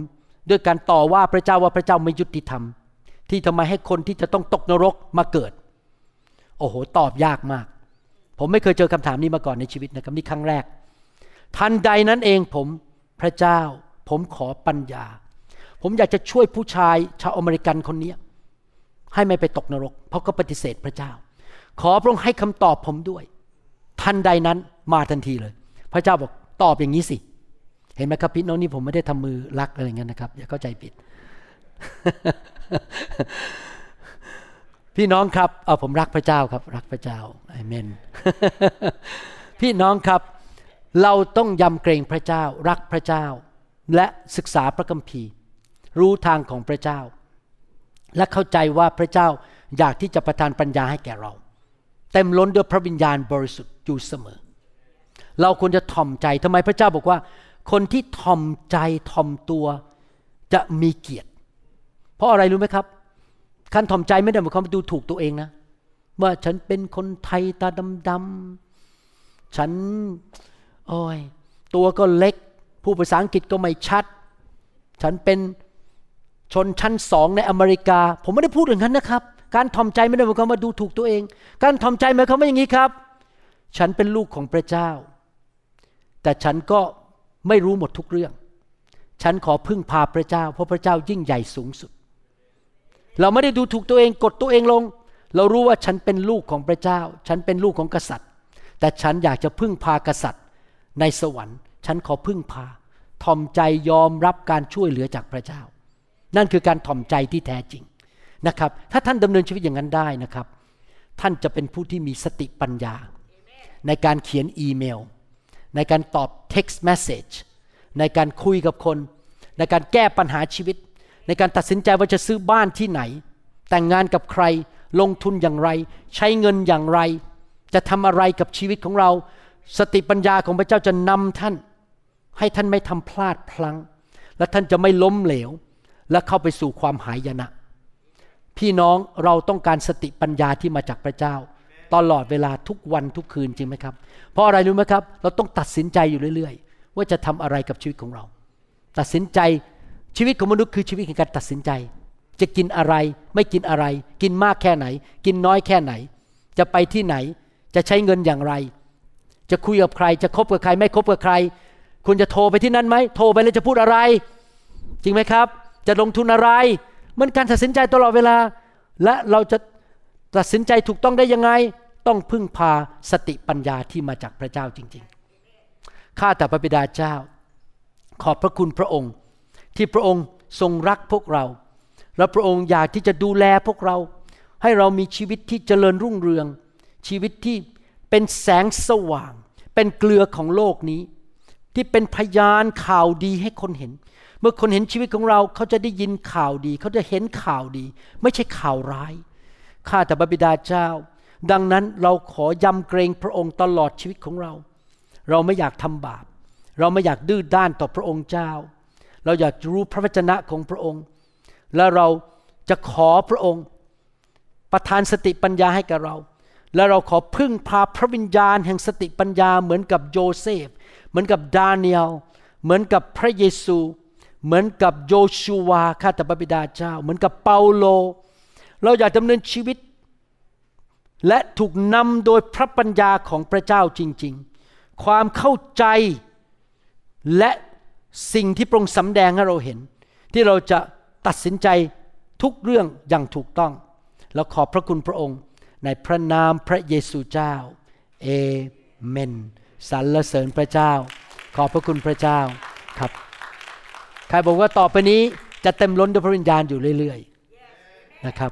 ด้วยการต่อว่าพระเจ้าว่าพระเจ้าไม่ยุติธรรม ที่ทำไมให้คนที่จะต้องตกนรกมาเกิด โอ้โห ตอบยากมาก ผมไม่เคยเจอคำถามนี้มาก่อนในชีวิตนะครับนี่ครั้งแรก ทันใดนั้นเองผมพระเจ้า ผมขอปัญญา ผมอยากจะช่วยผู้ชายชาวอเมริกันคนนี้ให้ไม่ไปตกนรก เพราะก็ปฏิเสธพระเจ้า ขอพระองค์ให้คำตอบผมด้วย ทันใดนั้นมาทันทีเลย พระเจ้าบอกตอบอย่างนี้สิเห็นไหมครับพี่น้องนี่ผมไม่ได้ทำมือรักอะไรอย่างนั้นนะครับอย่าเข้าใจผิด พี่น้องครับเอาผมรักพระเจ้าครับ รักพระเจ้าอเมน พี่น้องครับ เราต้องยำเกรงพระเจ้า รักพระเจ้า และศึกษาพระคัมภีร์ รู้ทางของพระเจ้า และเข้าใจว่าพระเจ้าอยากที่จะประทานปัญญาให้แก่เรา เต็มล้นด้วยพระวิญญาณบริสุทธิ์อยู่เสมอ เราควรจะถ่อมใจทำไมพระเจ้าบอกว่า คนที่ถ่อมใจถ่อมตัวจะมีเกียรติ เพราะอะไรรู้ไหมครับการถ่อมใจไม่ได้หมายความว่าดูถูกตัวเองนะว่าฉันเป็นคนไทยตาดำๆฉันโอ้ยตัวก็เล็ก ผู้ภาษาอังกฤษก็ไม่ชัด ฉันเป็นชนชั้นสองในอเมริกา ผมไม่ได้พูดอย่างนั้นนะครับ การถ่อมใจไม่ได้หมายความว่าดูถูกตัวเอง การถ่อมใจหมายความว่าอย่างนี้ครับ ฉันเป็นลูกของพระเจ้า แต่ฉันก็ ไม่รู้หมดทุกเรื่อง ฉันขอพึ่งพาพระเจ้า เพราะพระเจ้ายิ่งใหญ่สูงสุด เราไม่ได้ดูถูกตัวเองกดตัวเองลง เรารู้ว่าฉันเป็นลูกของพระเจ้า ฉันเป็นลูกของกษัตริย์ แต่ฉันอยากจะพึ่งพากษัตริย์ ในสวรรค์ ฉันขอพึ่งพาทอมใจยอมรับการช่วยเหลือจากพระเจ้า นั่นคือการถ่อมใจที่แท้จริงนะครับ ถ้าท่านดำเนินชีวิตอย่างนั้นได้นะครับ ท่านจะเป็นผู้ที่มีสติปัญญา ในการเขียนอีเมล ในการตอบ text message ในการคุยกับคน ในการแก้ปัญหาชีวิต ในการตัดสินใจว่าจะซื้อบ้านที่ไหน แต่งงานกับใครลงทุนอย่างไร ใช้เงินอย่างไร จะทำอะไรกับชีวิตของเรา สติปัญญาของพระเจ้าจะนำท่าน ให้ท่านไม่ทำพลาดพลัง้ง และท่านจะไม่ล้มเหลว และเข้าไปสู่ความหายนะ พี่น้องเราต้องการสติปัญญาที่มาจากพระเจ้า ตลอดเวลาทุกวันทุกคืนจริงไหมครับ เพราะอะไรรู้ไหมครับ เราต้องตัดสินใจอยู่เรื่อย ๆ ว่าจะทำอะไรกับชีวิตของเรา ตัดสินใจชีวิตของมนุษย์คือชีวิตแห่งการตัดสินใจ จะกินอะไรไม่กินอะไร กินมากแค่ไหน กินน้อยแค่ไหน จะไปที่ไหน จะใช้เงินอย่างไร จะคุยกับใคร จะคบกับใคร ไม่คบกับใครคุณจะโทรไปที่นั่นไหมโทรไปแล้วจะพูดอะไร จริงไหมครับ จะลงทุนอะไรมันการตัดสินใจตลอดเวลา และเราจะตัดสินใจถูกต้องได้ยังไง ต้องพึ่งพาสติปัญญาที่มาจากพระเจ้าจริง ๆ ข้าแต่พระบิดาเจ้า ขอบพระคุณพระองค์ ที่พระองค์ทรงรักพวกเรา และพระองค์อยากที่จะดูแลพวกเรา ให้เรามีชีวิตที่เจริญรุ่งเรือง ชีวิตที่เป็นแสงสว่าง เป็นเกลือของโลกนี้ ที่เป็นพยานข่าวดีให้คนเห็น เมื่อคนเห็นชีวิตของเราเขาจะได้ยินข่าวดี เขาจะเห็นข่าวดี ไม่ใช่ข่าวร้ายข้าแต่พระบิดาเจ้า ดังนั้นเราขอยำเกรงพระองค์ตลอดชีวิตของเรา เราไม่อยากทำบาป เราไม่อยากดื้อด้านต่อพระองค์เจ้า เราอยากรู้พระวจนะของพระองค์ และเราจะขอพระองค์ ประทานสติปัญญาให้กับเรา และเราขอพึ่งพาพระวิญญาณ แห่งสติปัญญาเหมือนกับโยเซฟ เหมือนกับดาเนียล เหมือนกับพระเยซู เหมือนกับโยชูวาข้าแต่พระบิดาเจ้า เหมือนกับเปาโล เราอยากดำเนินชีวิต และถูกนำโดยพระปัญญาของพระเจ้าจริงๆ ความเข้าใจและสิ่งที่พระองค์สำแดงให้เราเห็น ที่เราจะตัดสินใจทุกเรื่องอย่างถูกต้อง แล้วขอบพระคุณพระองค์ในพระนามพระเยซูเจ้า เอเมนสรรเสริญพระเจ้า ขอบพระคุณพระเจ้าครับ ใครบอกว่าต่อไปนี้จะเต็มล้นด้วยพระวิญญาณอยู่เรื่อยๆ นะครับ